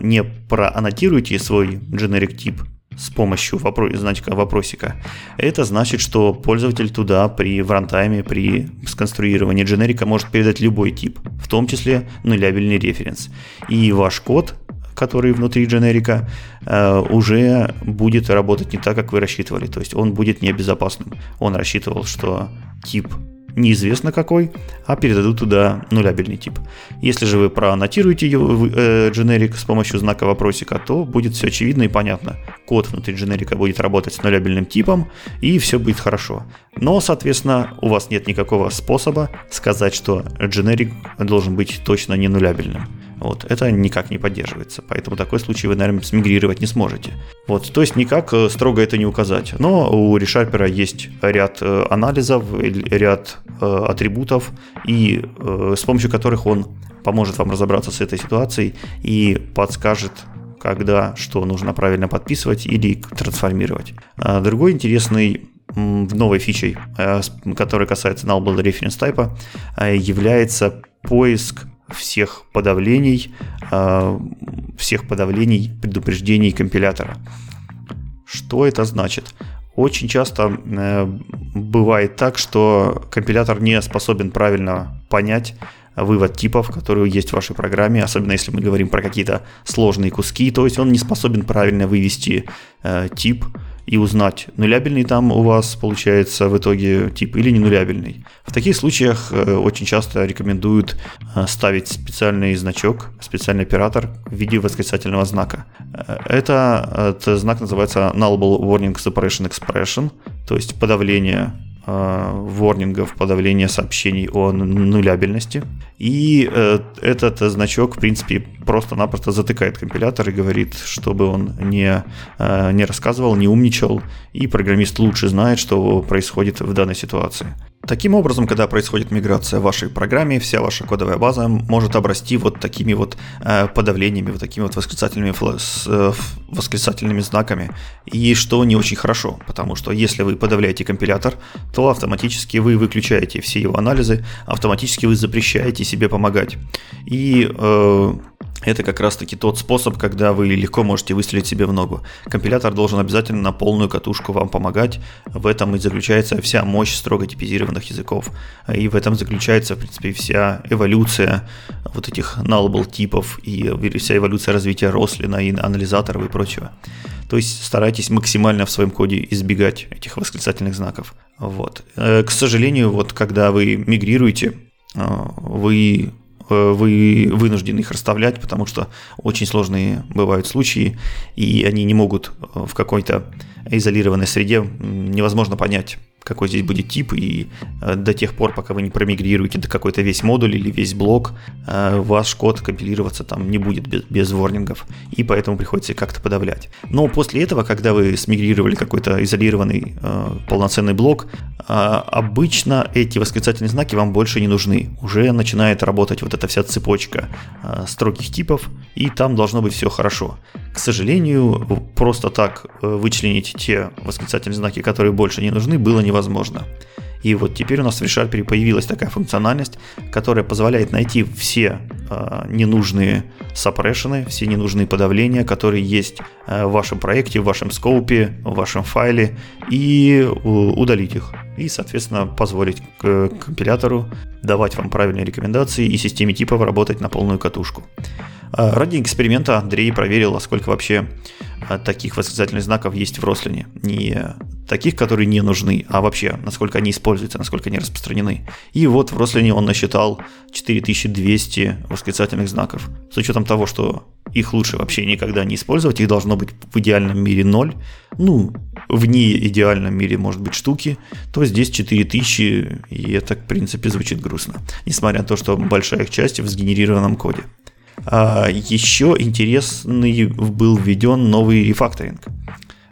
не проаннотируете свой дженерик тип с помощью вопро- значка вопросика, это значит, что пользователь туда при в рантайме, при сконструировании дженерика может передать любой тип, в том числе нулябельный референс. И ваш код, который внутри дженерика, э, уже будет работать не так, как вы рассчитывали. То есть он будет небезопасным. Он рассчитывал, что тип неизвестно какой, а передадут туда нулябельный тип. Если же вы проаннотируете э, дженерик с помощью знака вопросика, то будет все очевидно и понятно. Код внутри дженерика будет работать с нулябельным типом, и все будет хорошо. Но, соответственно, у вас нет никакого способа сказать, что дженерик должен быть точно не нулябельным. Вот, это никак не поддерживается, поэтому такой случай вы, наверное, смигрировать не сможете. Вот, то есть никак э, строго это не указать. Но у ReSharper есть ряд э, анализов, ряд э, атрибутов, и с помощью которых он поможет вам разобраться с этой ситуацией и подскажет, когда что нужно правильно подписывать или трансформировать. А другой интересный новой фичей, которая касается nullable reference type, является поиск всех подавлений, а, всех подавлений предупреждений компилятора. Что это значит? Очень часто э, бывает так, что компилятор не способен правильно понять вывод типов, которые есть в вашей программе, особенно если мы говорим про какие-то сложные куски, то есть он не способен правильно вывести э, тип, и узнать, нулябельный там у вас получается в итоге тип или не нулябельный. В таких случаях э, очень часто рекомендуют э, ставить специальный значок, специальный оператор в виде восклицательного знака. Э, это, этот знак называется Nullable Warning Suppression Expression, то есть подавление ворнингов, подавления сообщений о нулябельности. И э, этот значок, в принципе, просто-напросто затыкает компилятор и говорит, чтобы он не, э, не рассказывал, не умничал, и программист лучше знает, что происходит в данной ситуации. Таким образом, когда происходит миграция в вашей программе, вся ваша кодовая база может обрасти вот такими вот э, подавлениями, вот такими вот восклицательными, э, восклицательными знаками. И что не очень хорошо, потому что если вы подавляете компилятор, то автоматически вы выключаете все его анализы, автоматически вы запрещаете себе помогать. И э, это как раз-таки тот способ, когда вы легко можете выстрелить себе в ногу. Компилятор должен обязательно на полную катушку вам помогать. В этом и заключается вся мощь строго типизированных языков. И в этом заключается, в принципе, вся эволюция вот этих nullable типов и вся эволюция развития Рослина и анализаторов и прочего. То есть старайтесь максимально в своем коде избегать этих восклицательных знаков. Вот. Э, к сожалению, вот когда вы мигрируете, э, вы вы вынуждены их расставлять, потому что очень сложные бывают случаи, и они не могут э, в какой-то изолированной среде невозможно понять, какой здесь будет тип, и э, до тех пор, пока вы не промигрируете до какой-то весь модуль или весь блок, э, ваш код компилироваться там не будет без, без ворнингов, и поэтому приходится как-то подавлять. Но после этого, когда вы смигрировали какой-то изолированный э, полноценный блок, обычно эти восклицательные знаки вам больше не нужны. Уже начинает работать вот эта вся цепочка строгих типов, и там должно быть все хорошо. К сожалению, просто так вычленить те восклицательные знаки, которые больше не нужны, было не невозможно. И вот теперь у нас в ReSharper появилась такая функциональность, которая позволяет найти все э, ненужные саппрешены, все ненужные подавления, которые есть э, в вашем проекте, в вашем скопе, в вашем файле, и удалить их. И, соответственно, позволить компилятору давать вам правильные рекомендации и системе типов работать на полную катушку. Э, ради эксперимента Андрей проверил, а сколько вообще э, таких восклицательных знаков есть в Рослине. Не таких, которые не нужны, а вообще, насколько они используются, насколько они распространены. И вот в Рослине он насчитал 4200 восклицательных знаков. С учетом того, что их лучше вообще никогда не использовать, их должно быть в идеальном мире 0, ну, в неидеальном мире может быть штуки, то здесь 4000, и это, в принципе, звучит грустно, несмотря на то, что большая их часть в сгенерированном коде. А еще интересный был введен новый рефакторинг.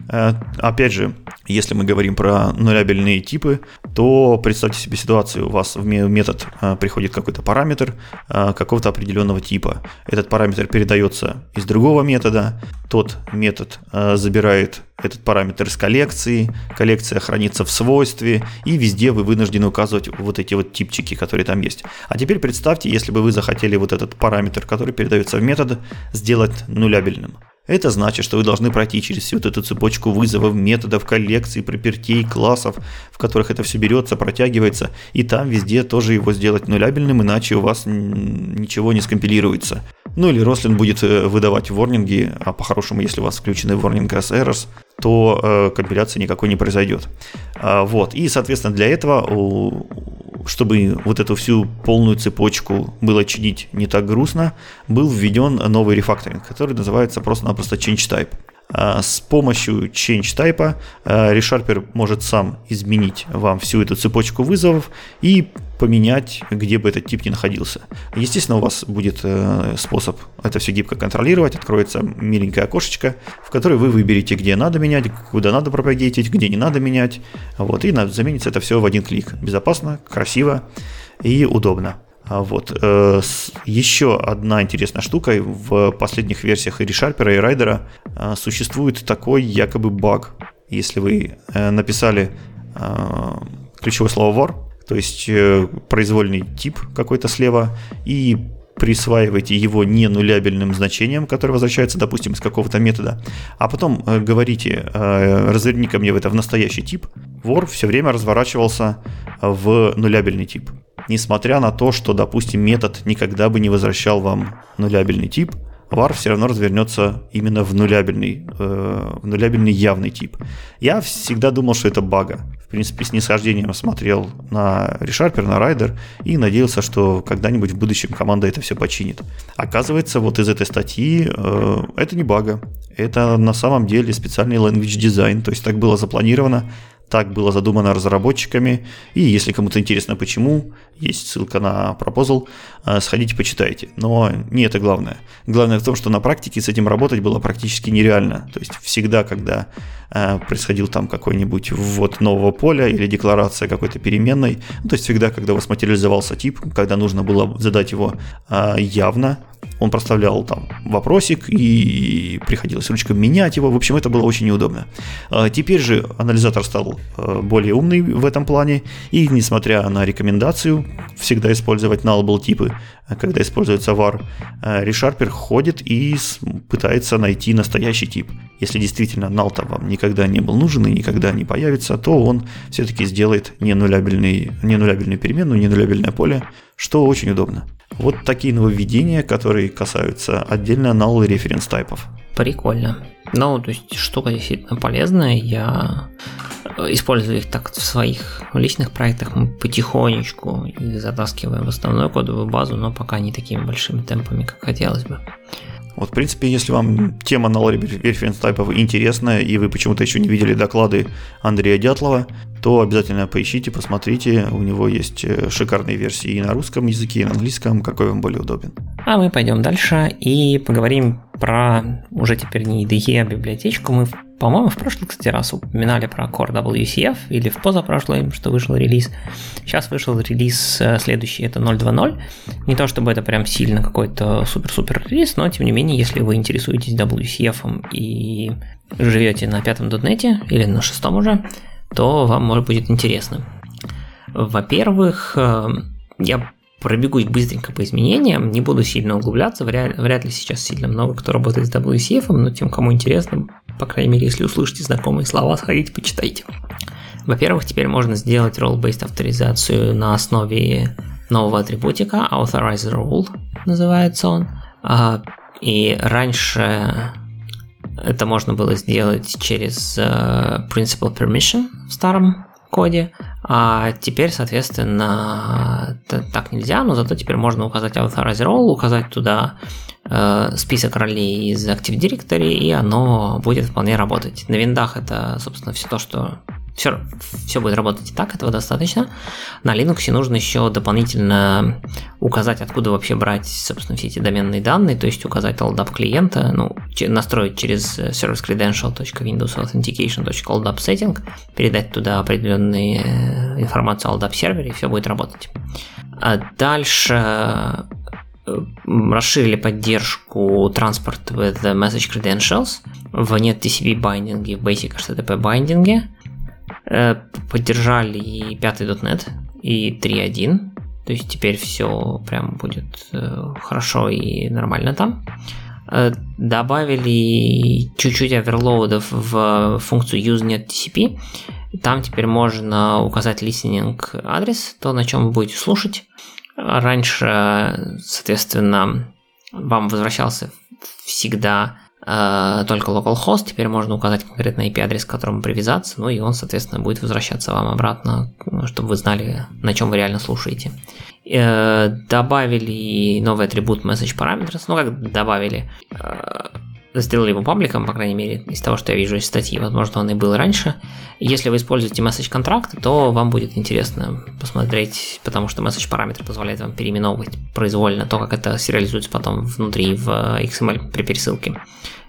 Э, опять же, если мы говорим про нулябельные типы, то представьте себе ситуацию, у вас в метод э, приходит какой-то параметр э, какого-то определенного типа. Этот параметр передается из другого метода, тот метод забирает этот параметр из коллекции, коллекция хранится в свойстве, и везде вы вынуждены указывать вот эти вот типчики, которые там есть. А теперь представьте, если бы вы захотели вот этот параметр, который передается в метод, сделать нулябельным. Это значит, что вы должны пройти через всю эту цепочку вызовов, методов, коллекций, пропертей, классов, в которых это все берется, протягивается, и там везде тоже его сделать нулябельным, иначе у вас ничего не скомпилируется. Ну или Рослин будет э, выдавать ворнинги, а по-хорошему, если у вас включены ворнинг as errors, то э, компиляции никакой не произойдет. А, вот. И, соответственно, для этого у, чтобы вот эту всю полную цепочку было чинить не так грустно, был введен новый рефакторинг, который называется просто-напросто Change Type. А, с помощью change type а, ReSharper может сам изменить вам всю эту цепочку вызовов и поменять, где бы этот тип ни находился. Естественно, у вас будет э, способ это все гибко контролировать. Откроется миленькое окошечко, в которое вы выберете, где надо менять, куда надо пропагетить, где не надо менять. Вот, и заменится это все в один клик. Безопасно, красиво и удобно. А вот. Э, еще одна интересная штука. В последних версиях и ReSharper, и Rider э, существует такой якобы баг. Если вы э, написали ключевое слово war, то есть произвольный тип какой-то слева, и присваиваете его не нулябельным значением, которое возвращается, допустим, из какого-то метода, а потом э, говорите, э, разверни ко мне в это в настоящий тип, вор все время разворачивался в нулябельный тип. Несмотря на то, что, допустим, метод никогда бы не возвращал вам нулябельный тип, var все равно развернется именно в нулябельный, э, в нулябельный явный тип. Я всегда думал, что это бага. В принципе, с нисхождением смотрел на ReSharper, на Rider и надеялся, что когда-нибудь в будущем команда это все починит. Оказывается, вот из этой статьи э, это не бага. Это на самом деле специальный language design, то есть так было запланировано, так было задумано разработчиками. И если кому-то интересно почему, есть ссылка на пропозал, сходите почитайте. Но не это главное. Главное в том, что на практике с этим работать было практически нереально. То есть всегда, когда э, происходил там какой-нибудь ввод нового поля или декларация какой-то переменной, ну, то есть всегда, когда у вас материализовался тип, когда нужно было задать его э, явно, он проставлял там вопросик и приходилось ручкой менять его. В общем, это было очень неудобно. А теперь же анализатор стал более умный в этом плане, и несмотря на рекомендацию всегда использовать nullable типы, коды, когда используется var, ReSharper ходит и пытается найти настоящий тип. Если действительно null вам никогда не был нужен и никогда не появится, то он все-таки сделает не нулябельный, не нулябельную переменную, не нулябельное поле, что очень удобно. Вот такие нововведения, которые касаются отдельно null и референс тайпов. Прикольно. Ну, то есть штука действительно полезная. Я использую их так в своих личных проектах. Мы потихонечку их затаскиваем в основную кодовую базу, но пока не такими большими темпами, как хотелось бы. Вот, в принципе, если вам тема null reference тайпов интересная, и вы почему-то еще не видели доклады Андрея Дятлова, то обязательно поищите, посмотрите. У него есть э, шикарные версии и на русском языке, и на английском, какой вам более удобен. А мы пойдем дальше и поговорим про уже теперь не IDE, а библиотечку. Мы, по-моему, в прошлый, кстати, раз упоминали про Core WCF или в позапрошлый, что вышел релиз. Сейчас вышел релиз э, следующий, это 0.2.0. Не то чтобы это прям сильно какой-то супер-супер релиз, но тем не менее, если вы интересуетесь WCF и живете на пятом дотнете или на шестом уже, то вам может будет интересно. Во-первых, э, я пробегусь быстренько по изменениям, не буду сильно углубляться, вряд, вряд ли сейчас сильно много кто работает с WCF, но тем, кому интересно, по крайней мере, если услышите знакомые слова, сходите, почитайте. Во-первых, теперь можно сделать role-based авторизацию на основе нового атрибутика, authorize role называется он. А, и раньше это можно было сделать через uh, Principal Permission в старом коде, а теперь, соответственно, так нельзя, но зато теперь можно указать Authorize Role, указать туда э, список ролей из Active Directory, и оно будет вполне работать. На виндах это, собственно, все то, что все, все будет работать и так, этого достаточно. На Linux нужно еще дополнительно указать, откуда вообще брать, собственно, все эти доменные данные, то есть указать LDAP клиента, ну, настроить через servicecredential.windowsauthentication.LDAP setting, передать туда определенные э, информацию о LDAP сервере, и все будет работать. А дальше э, расширили поддержку транспорт with message credentials в нет TCP байдинге, в Basic HTTP байдинге. Э, поддержали и 5.NET, и 3.1. То есть теперь все прям будет э, хорошо и нормально там. Э, добавили чуть-чуть оверлоудов в функцию useNet TCP. Там теперь можно указать listening адрес, то, на чем вы будете слушать. Раньше, соответственно, вам возвращался всегда только localhost, теперь можно указать конкретный IP-адрес, к которому привязаться, ну и он, соответственно, будет возвращаться вам обратно, чтобы вы знали, на чем вы реально слушаете. Э, добавили новый атрибут message parameters, ну как добавили, э, сделали его пабликом, по крайней мере, из того, что я вижу из статьи, возможно, он и был раньше. Если вы используете message контракт, то вам будет интересно посмотреть, потому что message параметр позволяет вам переименовывать произвольно то, как это сериализуется потом внутри в XML при пересылке.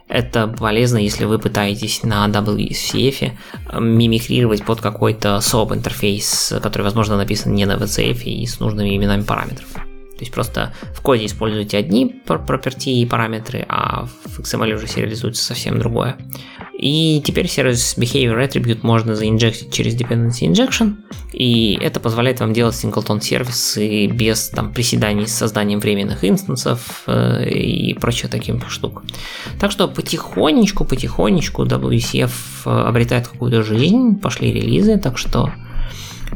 Это полезно, если вы пытаетесь на WCF мимикрировать под какой-то SOAP интерфейс, который, возможно, написан не на VCF и с нужными именами параметров. То есть просто в коде используете одни property и параметры, а в XML уже сериализуется совсем другое. И теперь сервис Behavior Attribute можно заинжектить через Dependency Injection, и это позволяет вам делать синглтон сервисы без там, приседаний с созданием временных инстансов э, и прочих таких штук. Так что потихонечку, потихонечку WCF э, обретает какую-то жизнь, пошли релизы, так что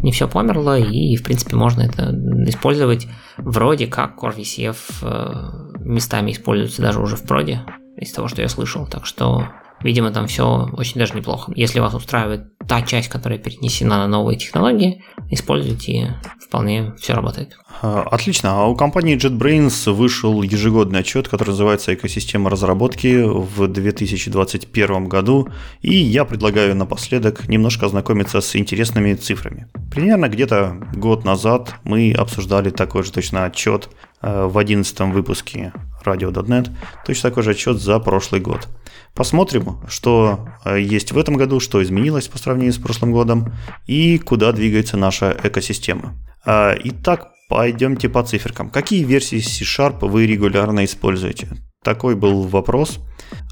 не все померло, и, в принципе, можно это использовать вроде как Core VCF э, местами используется даже уже в проде, из того, что я слышал, так что Видимо, там все очень даже неплохо. Если вас устраивает та часть, которая перенесена на новые технологии, используйте, вполне все работает. А, отлично. А у компании JetBrains вышел ежегодный отчет, который называется «Экосистема разработки» в 2021 году. И я предлагаю напоследок немножко ознакомиться с интересными цифрами. Примерно где-то год назад мы обсуждали такой же точно отчет в 11 выпуске Radio.net, точно такой же отчет за прошлый год. Посмотрим, что э, есть в этом году, что изменилось по сравнению с прошлым годом и куда двигается наша экосистема. А, итак, пойдемте по циферкам. Какие версии C-Sharp вы регулярно используете? Такой был вопрос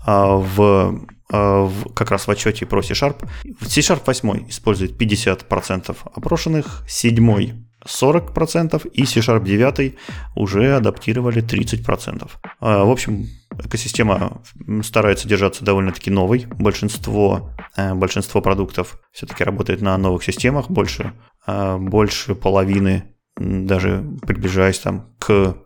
в, в как раз в отчете про C-Sharp. C-Sharp 8 использует 50% опрошенных, 7 40% и C-Sharp 9 уже адаптировали 30%. А, в общем, экосистема старается держаться довольно-таки новой. Большинство, э, большинство продуктов все-таки работает на новых системах, больше, э, больше половины, даже приближаясь там к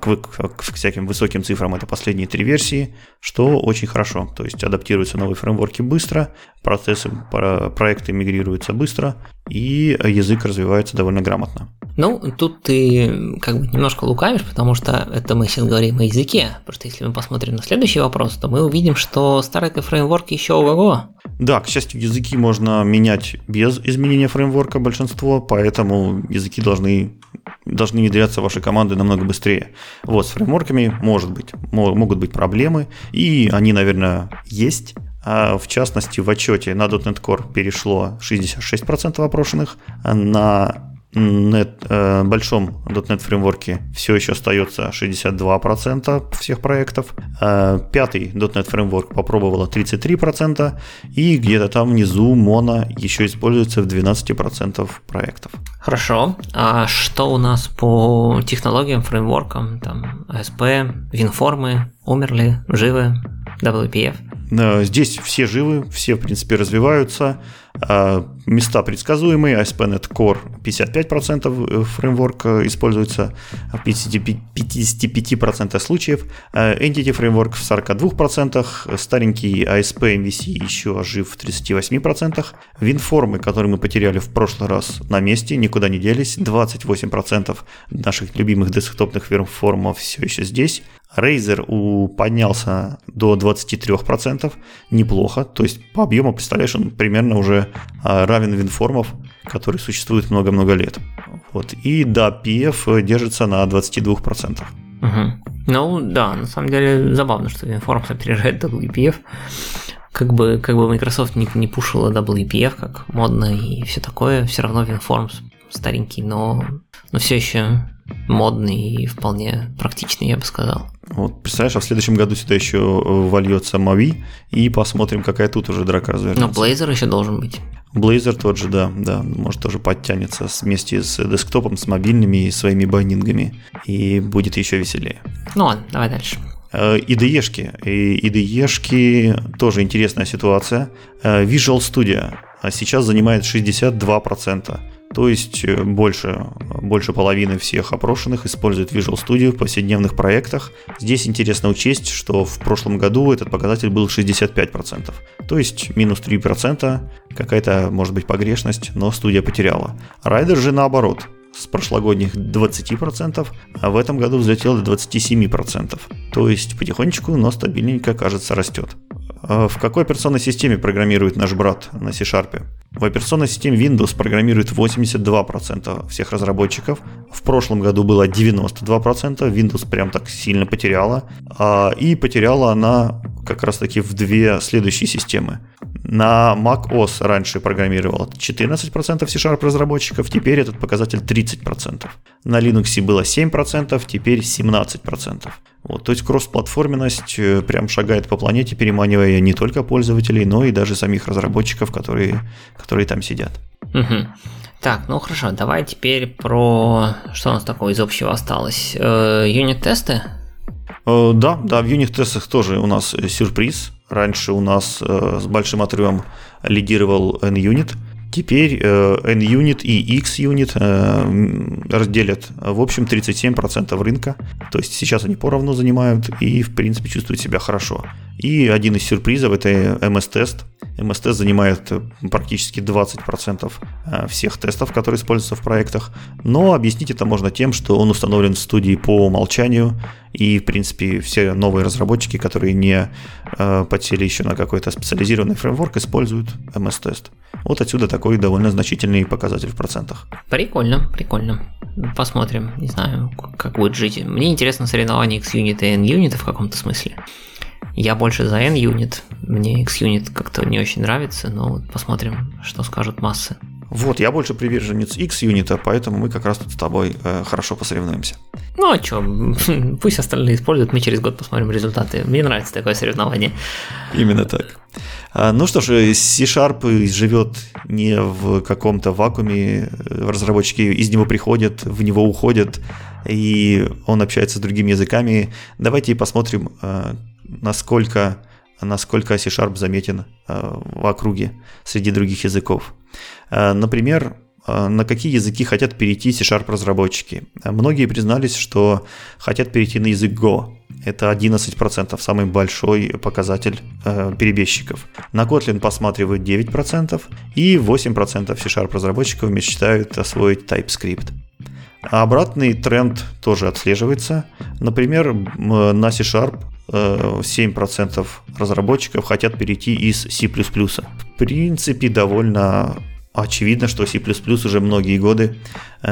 к, к, к всяким высоким цифрам это последние три версии, что очень хорошо. То есть адаптируются новые фреймворки быстро, процессы, проекты мигрируются быстро, и язык развивается довольно грамотно. Ну, тут ты как бы немножко лукавишь, потому что это мы сейчас говорим о языке. Потому что если мы посмотрим на следующий вопрос, то мы увидим, что старый фреймворк еще ого-го. Да, к счастью, языки можно менять без изменения фреймворка большинство, поэтому языки должны, должны внедряться в ваши команды намного быстрее. Вот, с фреймворками может быть, могут быть проблемы, и они, наверное, есть. А в частности, в отчете на .NET Core перешло 66% опрошенных, на Net, э, большом .NET фреймворке все еще остается 62% всех проектов. Э, пятый .NET фреймворк попробовало 33%, и где-то там внизу Mono еще используется в 12% проектов. Хорошо. А что у нас по технологиям, фреймворкам? Там ASP, WinForm, умерли, живы, WPF? Здесь все живы, все, в принципе, развиваются. А, места предсказуемые, ASP.NET Core 55% фреймворк используется в 55% случаев, Entity фреймворк в 42%, старенький ASP MVC еще жив в 38%, WinForm, которые мы потеряли в прошлый раз на месте, никуда не делись, 28% наших любимых десктопных WinForm все еще здесь, Razer у, поднялся до 23%, неплохо. То есть по объему, представляешь, он примерно уже а, равен винформов, который существует много-много лет. Вот. И да, PF держится на 22%. Угу. Ну да, на самом деле забавно, что WinForms опережает WPF. Как бы, как бы Microsoft не, не пушила WPF как модно и все такое, все равно WinForms старенький, но, но все еще модный и вполне практичный, я бы сказал. Вот, представляешь, а в следующем году сюда еще э, вольется Мави, и посмотрим, какая тут уже драка развернется. Но Blazor еще должен быть. Blazor тот же, да, да, может тоже подтянется вместе с десктопом, с мобильными и своими байнингами, и будет еще веселее. Ну ладно, давай дальше. IDE-шки. Э, IDE-шки тоже интересная ситуация. Э, Visual Studio сейчас занимает 62%. То есть э, больше, больше половины всех опрошенных используют Visual Studio в повседневных проектах. Здесь интересно учесть, что в прошлом году этот показатель был 65%. То есть минус 3%, какая-то может быть погрешность, но студия потеряла. Райдер же наоборот, с прошлогодних 20%, а в этом году взлетел до 27%. То есть потихонечку, но стабильненько, кажется, растет. А в какой операционной системе программирует наш брат на C-Sharp? В операционной системе Windows программирует 82% всех разработчиков. В прошлом году было 92%, Windows прям так сильно потеряла. А, и потеряла она как раз таки в две следующие системы. На macOS раньше программировало 14% C-Sharp разработчиков, теперь этот показатель 30%. На Linux было 7%, теперь 17%. Вот, то есть кроссплатформенность э, прям шагает по планете, переманивая не только пользователей, но и даже самих разработчиков, которые, которые там сидят. Угу. Так, ну хорошо, давай теперь про что у нас такого из общего осталось. Э, юнит-тесты? Э, да, да, в юнит-тестах тоже у нас сюрприз. Раньше у нас с большим отрывом лидировал N-Unit – Теперь э, N-Unit и X-Unit э, разделят, в общем, 37% рынка. То есть сейчас они поровну занимают и, в принципе, чувствуют себя хорошо. И один из сюрпризов – это MS-тест. MS-тест занимает практически 20% э, всех тестов, которые используются в проектах. Но объяснить это можно тем, что он установлен в студии по умолчанию, и, в принципе, все новые разработчики, которые не э, подсели еще на какой-то специализированный фреймворк, используют MS-тест. Вот отсюда такой довольно значительный показатель в процентах. Прикольно, прикольно. Посмотрим, не знаю, как будет жить. Мне интересно соревнование X-Unit и N-Unit в каком-то смысле. Я больше за N-Unit, мне X-Unit как-то не очень нравится, но вот посмотрим, что скажут массы. Вот, я больше приверженец X-юнита, поэтому мы как раз тут с тобой э, хорошо посоревнуемся. Ну а что, пусть остальные используют, мы через год посмотрим результаты. Мне нравится такое соревнование. Именно так. А, ну что ж, C-Sharp живет не в каком-то вакууме, разработчики из него приходят, в него уходят, и он общается с другими языками. Давайте посмотрим, а, насколько, насколько C-Sharp заметен а, в округе среди других языков. Например, на какие языки хотят перейти C-Sharp разработчики. Многие признались, что хотят перейти на язык Go. Это 11%, самый большой показатель э, перебежчиков. На Kotlin посматривают 9%, и 8% C-Sharp разработчиков мечтают освоить TypeScript. А обратный тренд тоже отслеживается. Например, на C-Sharp 7% э, разработчиков хотят перейти из C++. В принципе, довольно очевидно, что C++ уже многие годы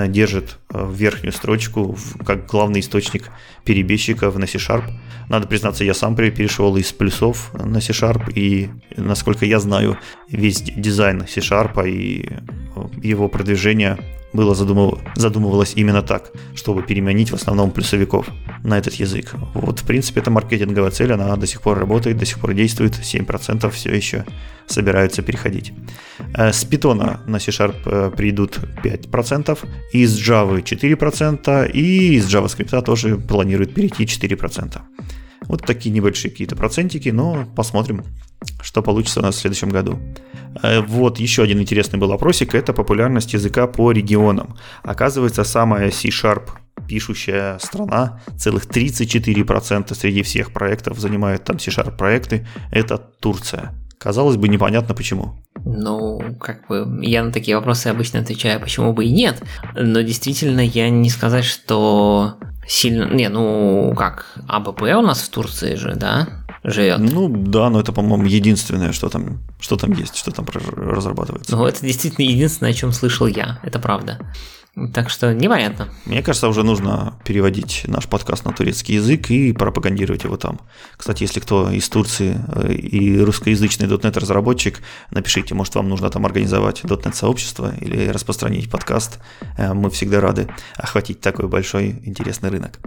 держит э, верхнюю строчку как главный источник перебежчиков на C-Sharp. Надо признаться, я сам перешел из плюсов на C-Sharp, и, насколько я знаю, весь дизайн C-Sharp и э, его продвижение было задумыв... задумывалось именно так, чтобы переманить в основном плюсовиков на этот язык. Вот, в принципе, это маркетинговая цель, она до сих пор работает, до сих пор действует, 7% все еще собираются переходить. Э, с Python на C-Sharp э, придут 5%, из Java 4% и из JavaScript тоже планируют перейти 4%. Вот такие небольшие какие-то процентики, но посмотрим, что получится у нас в следующем году. Э, вот еще один интересный был опросик, это популярность языка по регионам. Оказывается, самая C-Sharp пишущая страна, целых 34% среди всех проектов занимает там C-Sharp проекты, это Турция. Казалось бы, непонятно почему. Ну, как бы, я на такие вопросы обычно отвечаю, почему бы и нет. Но действительно, я не сказать, что сильно... Не, ну, как, АБП у нас в Турции же, да? живет. Ну да, но это, по-моему, единственное, что там, что там есть, что там разрабатывается. Ну, это действительно единственное, о чем слышал я, это правда. Так что непонятно. Мне кажется, уже нужно переводить наш подкаст на турецкий язык и пропагандировать его там. Кстати, если кто из Турции э, и русскоязычный .NET разработчик, напишите, может вам нужно там организовать .NET сообщество или распространить подкаст. Э, мы всегда рады охватить такой большой интересный рынок.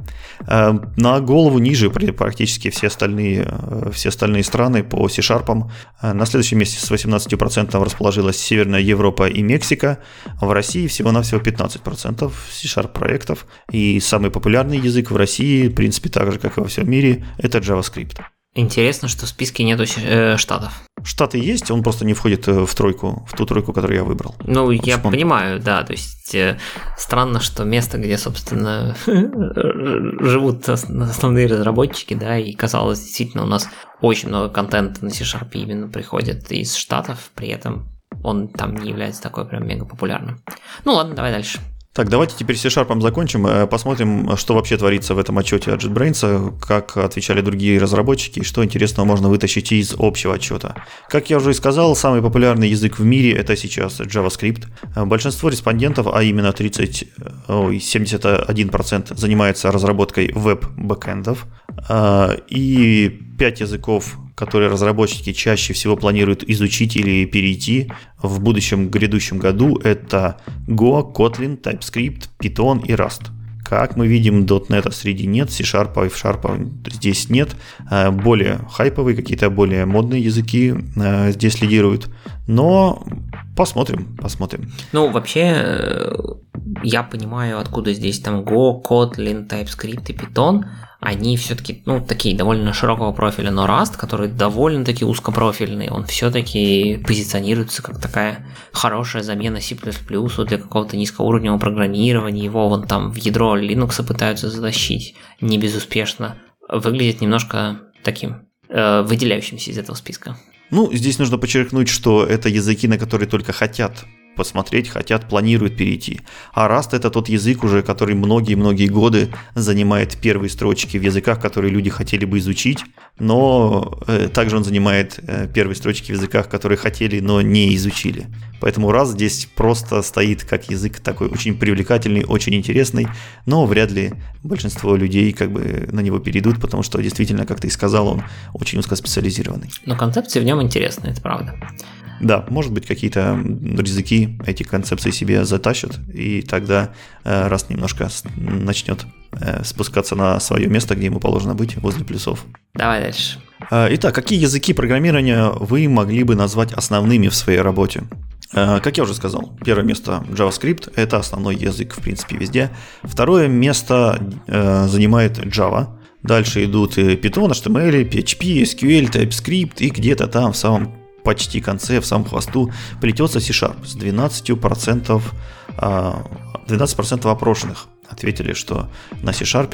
Э, на голову ниже практически все остальные, все остальные страны по C-Sharp. На следующем месте с 18% расположилась Северная Европа и Мексика. В России всего-навсего 15 15% C-Sharp проектов. И самый популярный язык в России, в принципе, так же, как и во всем мире, это JavaScript. Интересно, что в списке нету э, штатов. Штаты есть, он просто не входит э, в тройку, в ту тройку, которую я выбрал. Ну, вот я он... понимаю, да, то есть э, странно, что место, где, собственно, живут основные разработчики, да, и казалось, действительно, у нас очень много контента на C-Sharp именно приходит из Штатов, при этом он там не является такой прям мега популярным. Ну ладно, давай дальше. Так, давайте теперь C-Sharp закончим. Э, посмотрим, что вообще творится в этом отчете от JetBrains, как отвечали другие разработчики и что интересного можно вытащить из общего отчета. Как я уже и сказал, самый популярный язык в мире это сейчас JavaScript. Э, большинство респондентов, а именно 30, ой, 71% занимается разработкой веб-бэкэндов. Э, и 5 языков которые разработчики чаще всего планируют изучить или перейти в будущем грядущем году, это Go, Kotlin, TypeScript, Python и Rust. Как мы видим, .NET среди нет, C-Sharp, F-Sharp здесь нет. Э, более хайповые, какие-то более модные языки э, здесь лидируют. Но посмотрим, посмотрим. Ну, вообще, э, я понимаю, откуда здесь там Go, Kotlin, TypeScript и Python – они все-таки, ну, такие довольно широкого профиля, но Rust, который довольно-таки узкопрофильный, он все-таки позиционируется как такая хорошая замена C++ для какого-то низкоуровневого программирования, его вон там в ядро Linux пытаются затащить не безуспешно. Выглядит немножко таким э, выделяющимся из этого списка. Ну, здесь нужно подчеркнуть, что это языки, на которые только хотят посмотреть хотят, планируют перейти. А Rust это тот язык уже, который многие-многие годы занимает первые строчки в языках, которые люди хотели бы изучить, но э, также он занимает э, первые строчки в языках, которые хотели, но не изучили. Поэтому Rust здесь просто стоит как язык такой очень привлекательный, очень интересный, но вряд ли большинство людей как бы на него перейдут, потому что действительно, как ты и сказал, он очень узкоспециализированный. Но концепция в нем интересная, это правда. Да, может быть, какие-то языки эти концепции себе затащат, и тогда э, раз немножко начнет э, спускаться на свое место, где ему положено быть, возле плюсов. Давай дальше. Э, итак, какие языки программирования вы могли бы назвать основными в своей работе? Как я уже сказал, первое место JavaScript – это основной язык, в принципе, везде. Второе место занимает Java. Дальше идут Python, HTML, PHP, SQL, TypeScript и где-то там в самом почти конце, в самом хвосту плетется C-Sharp с 12%, 12% опрошенных ответили, что на C-Sharp,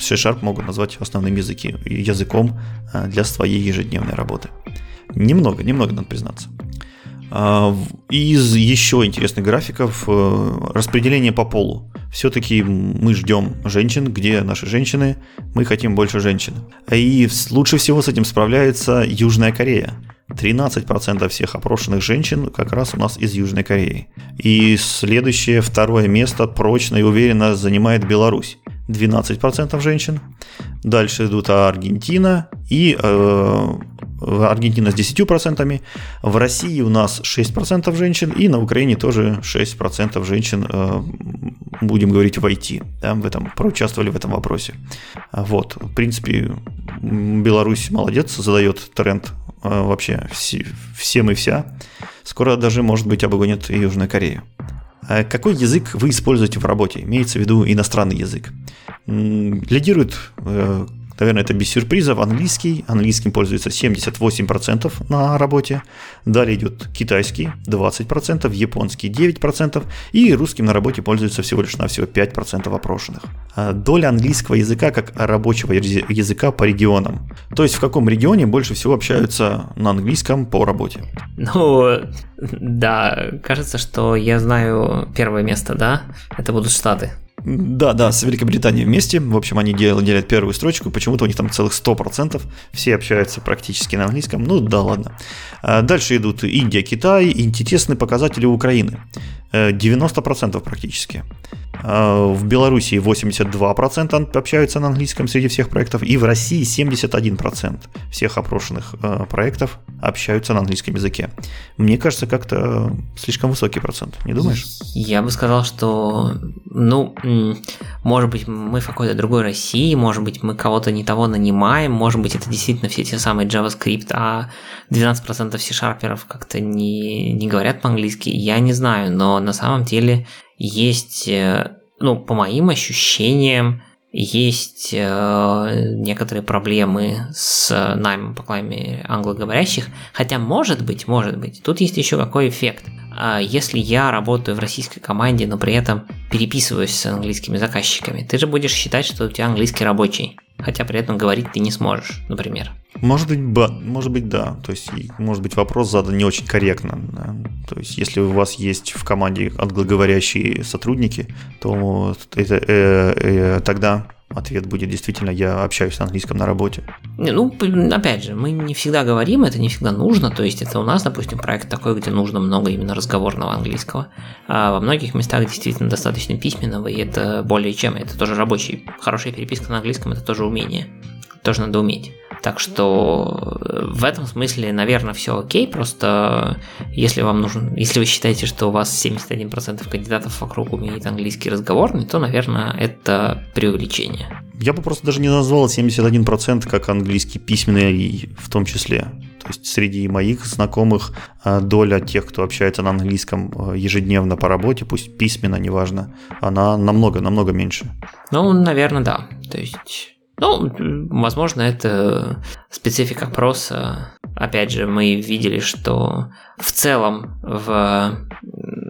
C-Sharp могут назвать основным языки, языком а, для своей ежедневной работы. Немного, немного надо признаться. А, из еще интересных графиков э, распределение по полу. Все-таки мы ждем женщин, где наши женщины, мы хотим больше женщин. И лучше всего с этим справляется Южная Корея. 13% всех опрошенных женщин как раз у нас из Южной Кореи. И следующее, второе место прочно и уверенно занимает Беларусь. 12% женщин. Дальше идут Аргентина и э, Аргентина с 10%. В России у нас 6% женщин и на Украине тоже 6% женщин, э, будем говорить, в IT. Да, в этом, проучаствовали в этом вопросе. Вот, в принципе, Беларусь молодец, задает тренд вообще все, всем и вся. Скоро даже, может быть, обгонит и Южную Корею. А какой язык вы используете в работе? Имеется в виду иностранный язык. Лидирует э, Наверное, это без сюрпризов. Английский. Английским пользуется 78% на работе. Далее идет китайский 20%, японский 9% и русским на работе пользуется всего лишь навсего 5% опрошенных. А доля английского языка как рабочего языка по регионам. То есть в каком регионе больше всего общаются на английском по работе? Ну, да, кажется, что я знаю первое место, да? Это будут Штаты. Да, да, с Великобританией вместе. В общем, они делят, делят первую строчку. Почему-то у них там целых 100%. Все общаются практически на английском. Ну да, ладно. А дальше идут Индия, Китай. Интересные показатели Украины. 90% э, практически. А, в Беларуси 82% общаются на английском среди всех проектов, и в России 71% всех опрошенных э, проектов общаются на английском языке. Мне кажется, как-то слишком высокий процент, не думаешь? Я бы сказал, что, ну, может быть, мы в какой-то другой России, может быть, мы кого-то не того нанимаем, может быть, это действительно все те самые JavaScript, а 12% C-шарперов как-то не, не говорят по-английски, я не знаю, но на самом деле есть, э, ну, по моим ощущениям, есть э, некоторые проблемы с наймом по клайме англоговорящих, хотя может быть, может быть, тут есть еще какой эффект. А если я работаю в российской команде, но при этом переписываюсь с английскими заказчиками, ты же будешь считать, что у тебя английский рабочий, хотя при этом говорить ты не сможешь, например. Может быть, ба, может быть, да. То есть, может быть, вопрос задан не очень корректно. Да? То есть, если у вас есть в команде англоговорящие сотрудники, то это, э, э, тогда ответ будет действительно я общаюсь на английском на работе. Не, ну, опять же, мы не всегда говорим, это не всегда нужно. То есть, это у нас, допустим, проект такой, где нужно много именно разговорного английского. А во многих местах действительно достаточно письменного, и это более чем. Это тоже рабочий. Хорошая переписка на английском это тоже умение. Тоже надо уметь. Так что э, в этом смысле, наверное, все окей. Просто если вам нужен, если вы считаете, что у вас 71% кандидатов вокруг умеет английский разговорный, то, наверное, это преувеличение. Я бы просто даже не назвал 71% как английский письменный в том числе. То есть среди моих знакомых а, доля тех, кто общается на английском ежедневно по работе, пусть письменно, неважно, она намного-намного меньше. Ну, наверное, да. То есть ну, возможно, это специфика опроса. Опять же, мы видели, что в целом в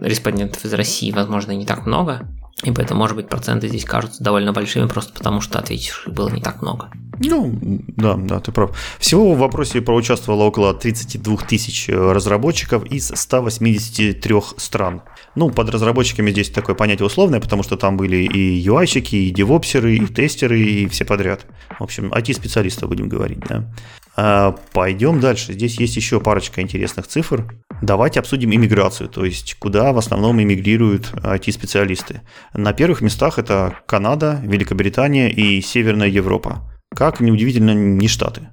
респондентов из России, возможно, не так много. И поэтому, может быть, проценты здесь кажутся довольно большими, просто потому что ответивших было не так много. Ну, да, да, ты прав. Всего в вопросе проучаствовало около 32 тысяч разработчиков из 183 стран. Ну, под разработчиками здесь такое понятие условное, потому что там были и UI-щики, и девопсеры, и тестеры, и все подряд. В общем, IT-специалисты будем говорить, да. А, пойдем дальше. Здесь есть еще парочка интересных цифр. Давайте обсудим иммиграцию, то есть куда в основном иммигрируют IT-специалисты. На первых местах это Канада, Великобритания и Северная Европа. Как неудивительно, не Штаты.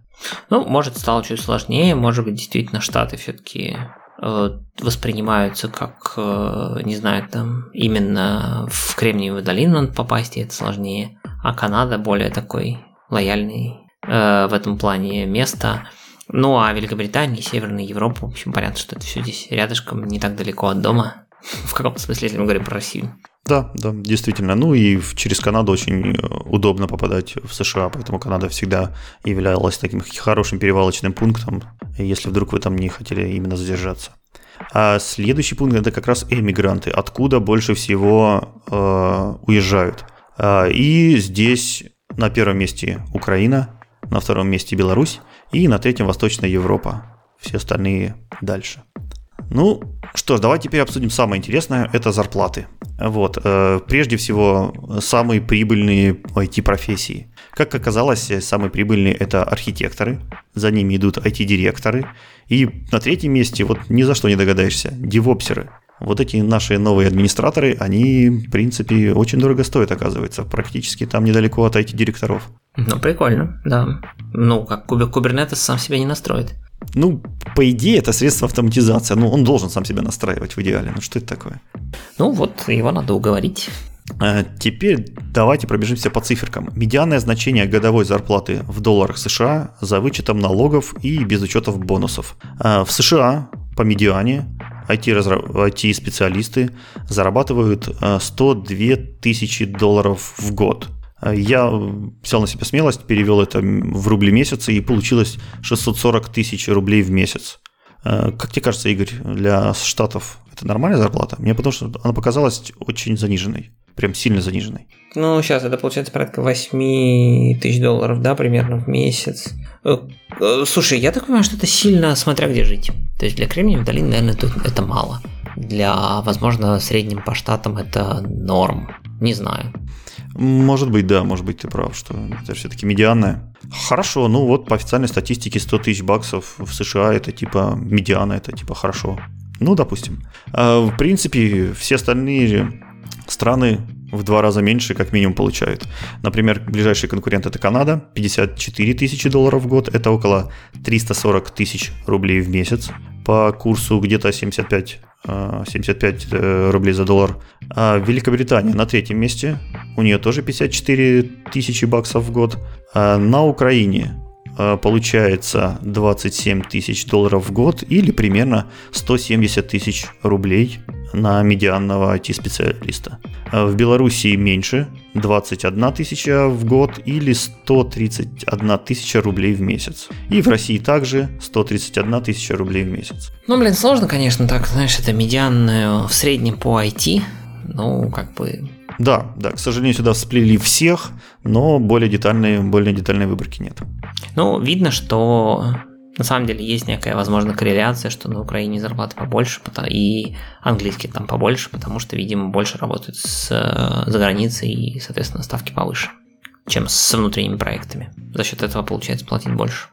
Ну, может, стало чуть сложнее, может быть, действительно Штаты все-таки воспринимаются как, не знаю, там именно в Кремниевую долину попасть, и это сложнее, а Канада более такой лояльный в этом плане место. Ну, а Великобритания, Северная Европа, в общем, понятно, что это все здесь рядышком, не так далеко от дома. В каком смысле, если мы говорим про Россию. Да, да, действительно. Ну и через Канаду очень э, удобно попадать в США, поэтому Канада всегда являлась таким хорошим перевалочным пунктом, если вдруг вы там не хотели именно задержаться. А следующий пункт это как раз эмигранты, откуда больше всего э, уезжают. А, и здесь на первом месте Украина, на втором месте Беларусь и на третьем Восточная Европа. Все остальные дальше. Ну, что ж, давай теперь обсудим самое интересное, это зарплаты. Вот, э, прежде всего, самые прибыльные IT-профессии. Как оказалось, самые прибыльные это архитекторы, за ними идут IT-директоры, и на третьем месте, вот ни за что не догадаешься, девопсеры. Вот эти наши новые администраторы, они, в принципе, очень дорого стоят, оказывается. Практически там недалеко от IT-директоров. Ну, прикольно, да. Ну, как Kubernetes сам себя не настроит. Ну, по идее, это средство автоматизации. Ну, он должен сам себя настраивать в идеале. Ну, что это такое? Ну, вот его надо уговорить. А, теперь давайте пробежимся по циферкам. Медианное значение годовой зарплаты в долларах США за вычетом налогов и без учетов бонусов. А, в США по медиане IT-специалисты зарабатывают 102 тысячи долларов в год. Я взял на себя смелость, перевел это в рубли месяца и получилось 640 тысяч рублей в месяц. Э, как тебе кажется, Игорь, для Штатов это нормальная зарплата? Мне потому что она показалась очень заниженной, прям сильно заниженной. Ну, сейчас это получается порядка 8 тысяч долларов, да, примерно в месяц. Э, э, слушай, я так понимаю, что это сильно смотря где жить. То есть для Кремниевой долины, наверное, тут это мало. Для, возможно, средним по штатам это норм. Не знаю. Может быть, да, может быть, ты прав, что это все-таки медианная. Хорошо, ну вот по официальной статистике 100 тысяч баксов в США это типа медиана, это типа хорошо. Ну, допустим. А, в принципе, все остальные страны в два раза меньше, как минимум, получают. Например, ближайший конкурент это Канада, 54 тысячи долларов в год, это около 340 тысяч рублей в месяц по курсу где-то 75 75 э, рублей за доллар. А Великобритания на третьем месте, у нее тоже 54 тысячи баксов в год. А на Украине э, получается 27 тысяч долларов в год или примерно 170 тысяч рублей на медианного IT-специалиста. В Белоруссии меньше, 21 тысяча в год или 131 тысяча рублей в месяц. И в России также 131 тысяча рублей в месяц. Ну, блин, сложно, конечно, так, знаешь, это медианную в среднем по IT, ну, как бы... Да, да, к сожалению, сюда всплели всех, но более детальной, более детальной выборки нет. Ну, видно, что на самом деле есть некая, возможно, корреляция, что на Украине зарплаты побольше, и английский там побольше, потому что, видимо, больше работают с, э, за границей и, соответственно, ставки повыше, чем с внутренними проектами. За счет этого получается платить больше.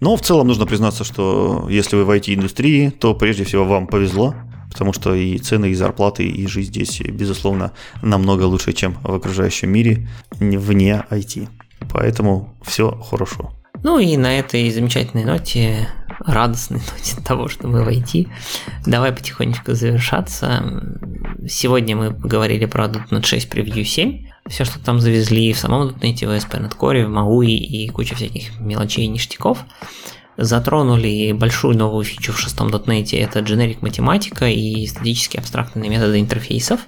Но в целом нужно признаться, что если вы в IT-индустрии, то прежде всего вам повезло, потому что и цены, и зарплаты, и жизнь здесь, безусловно, намного лучше, чем в окружающем мире вне IT. Поэтому все хорошо. Ну и на этой замечательной ноте, радостной ноте того, что мы в IT, давай потихонечку завершаться. Сегодня мы поговорили про .NET 6 Preview 7, все, что там завезли в самом .NET, в ASP.NET Core, в MAUI и куча всяких мелочей и ништяков. Затронули большую новую фичу в шестом .NET, это generic математика и статические абстрактные методы интерфейсов.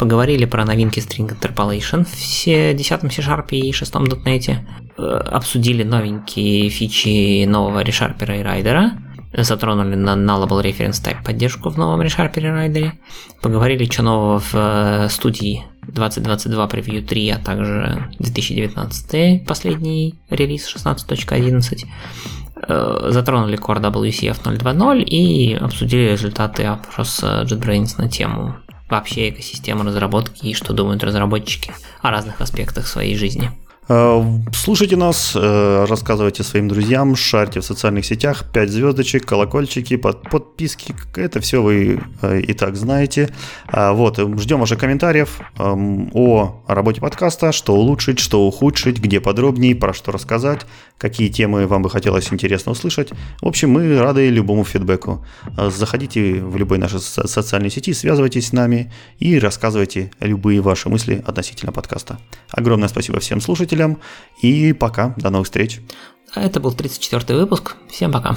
Поговорили про новинки String Interpolation в 10 C-Sharp и 6 .NET. Э, обсудили новенькие фичи нового ReSharper и райдера. Затронули на Nullable Reference Type поддержку в новом ReSharper и райдере. Поговорили, что нового в э, студии 2022 Preview 3, а также 2019 последний релиз 16.11 э, затронули Core WCF 0.2.0 и обсудили результаты опроса JetBrains на тему вообще экосистему разработки и что думают разработчики о разных аспектах своей жизни. Э, слушайте нас, э, рассказывайте своим друзьям, шарьте в социальных сетях, 5 звездочек, колокольчики, подписки, это все вы э, и так знаете. А, вот, ждем ваших комментариев эм, о работе подкаста, что улучшить, что ухудшить, где подробнее, про что рассказать, какие темы вам бы хотелось интересно услышать. В общем, мы рады любому фидбэку. Заходите в любой нашей социальной сети, связывайтесь с нами и рассказывайте любые ваши мысли относительно подкаста. Огромное спасибо всем слушателям и пока, до новых встреч. А это был 34 выпуск. Всем пока.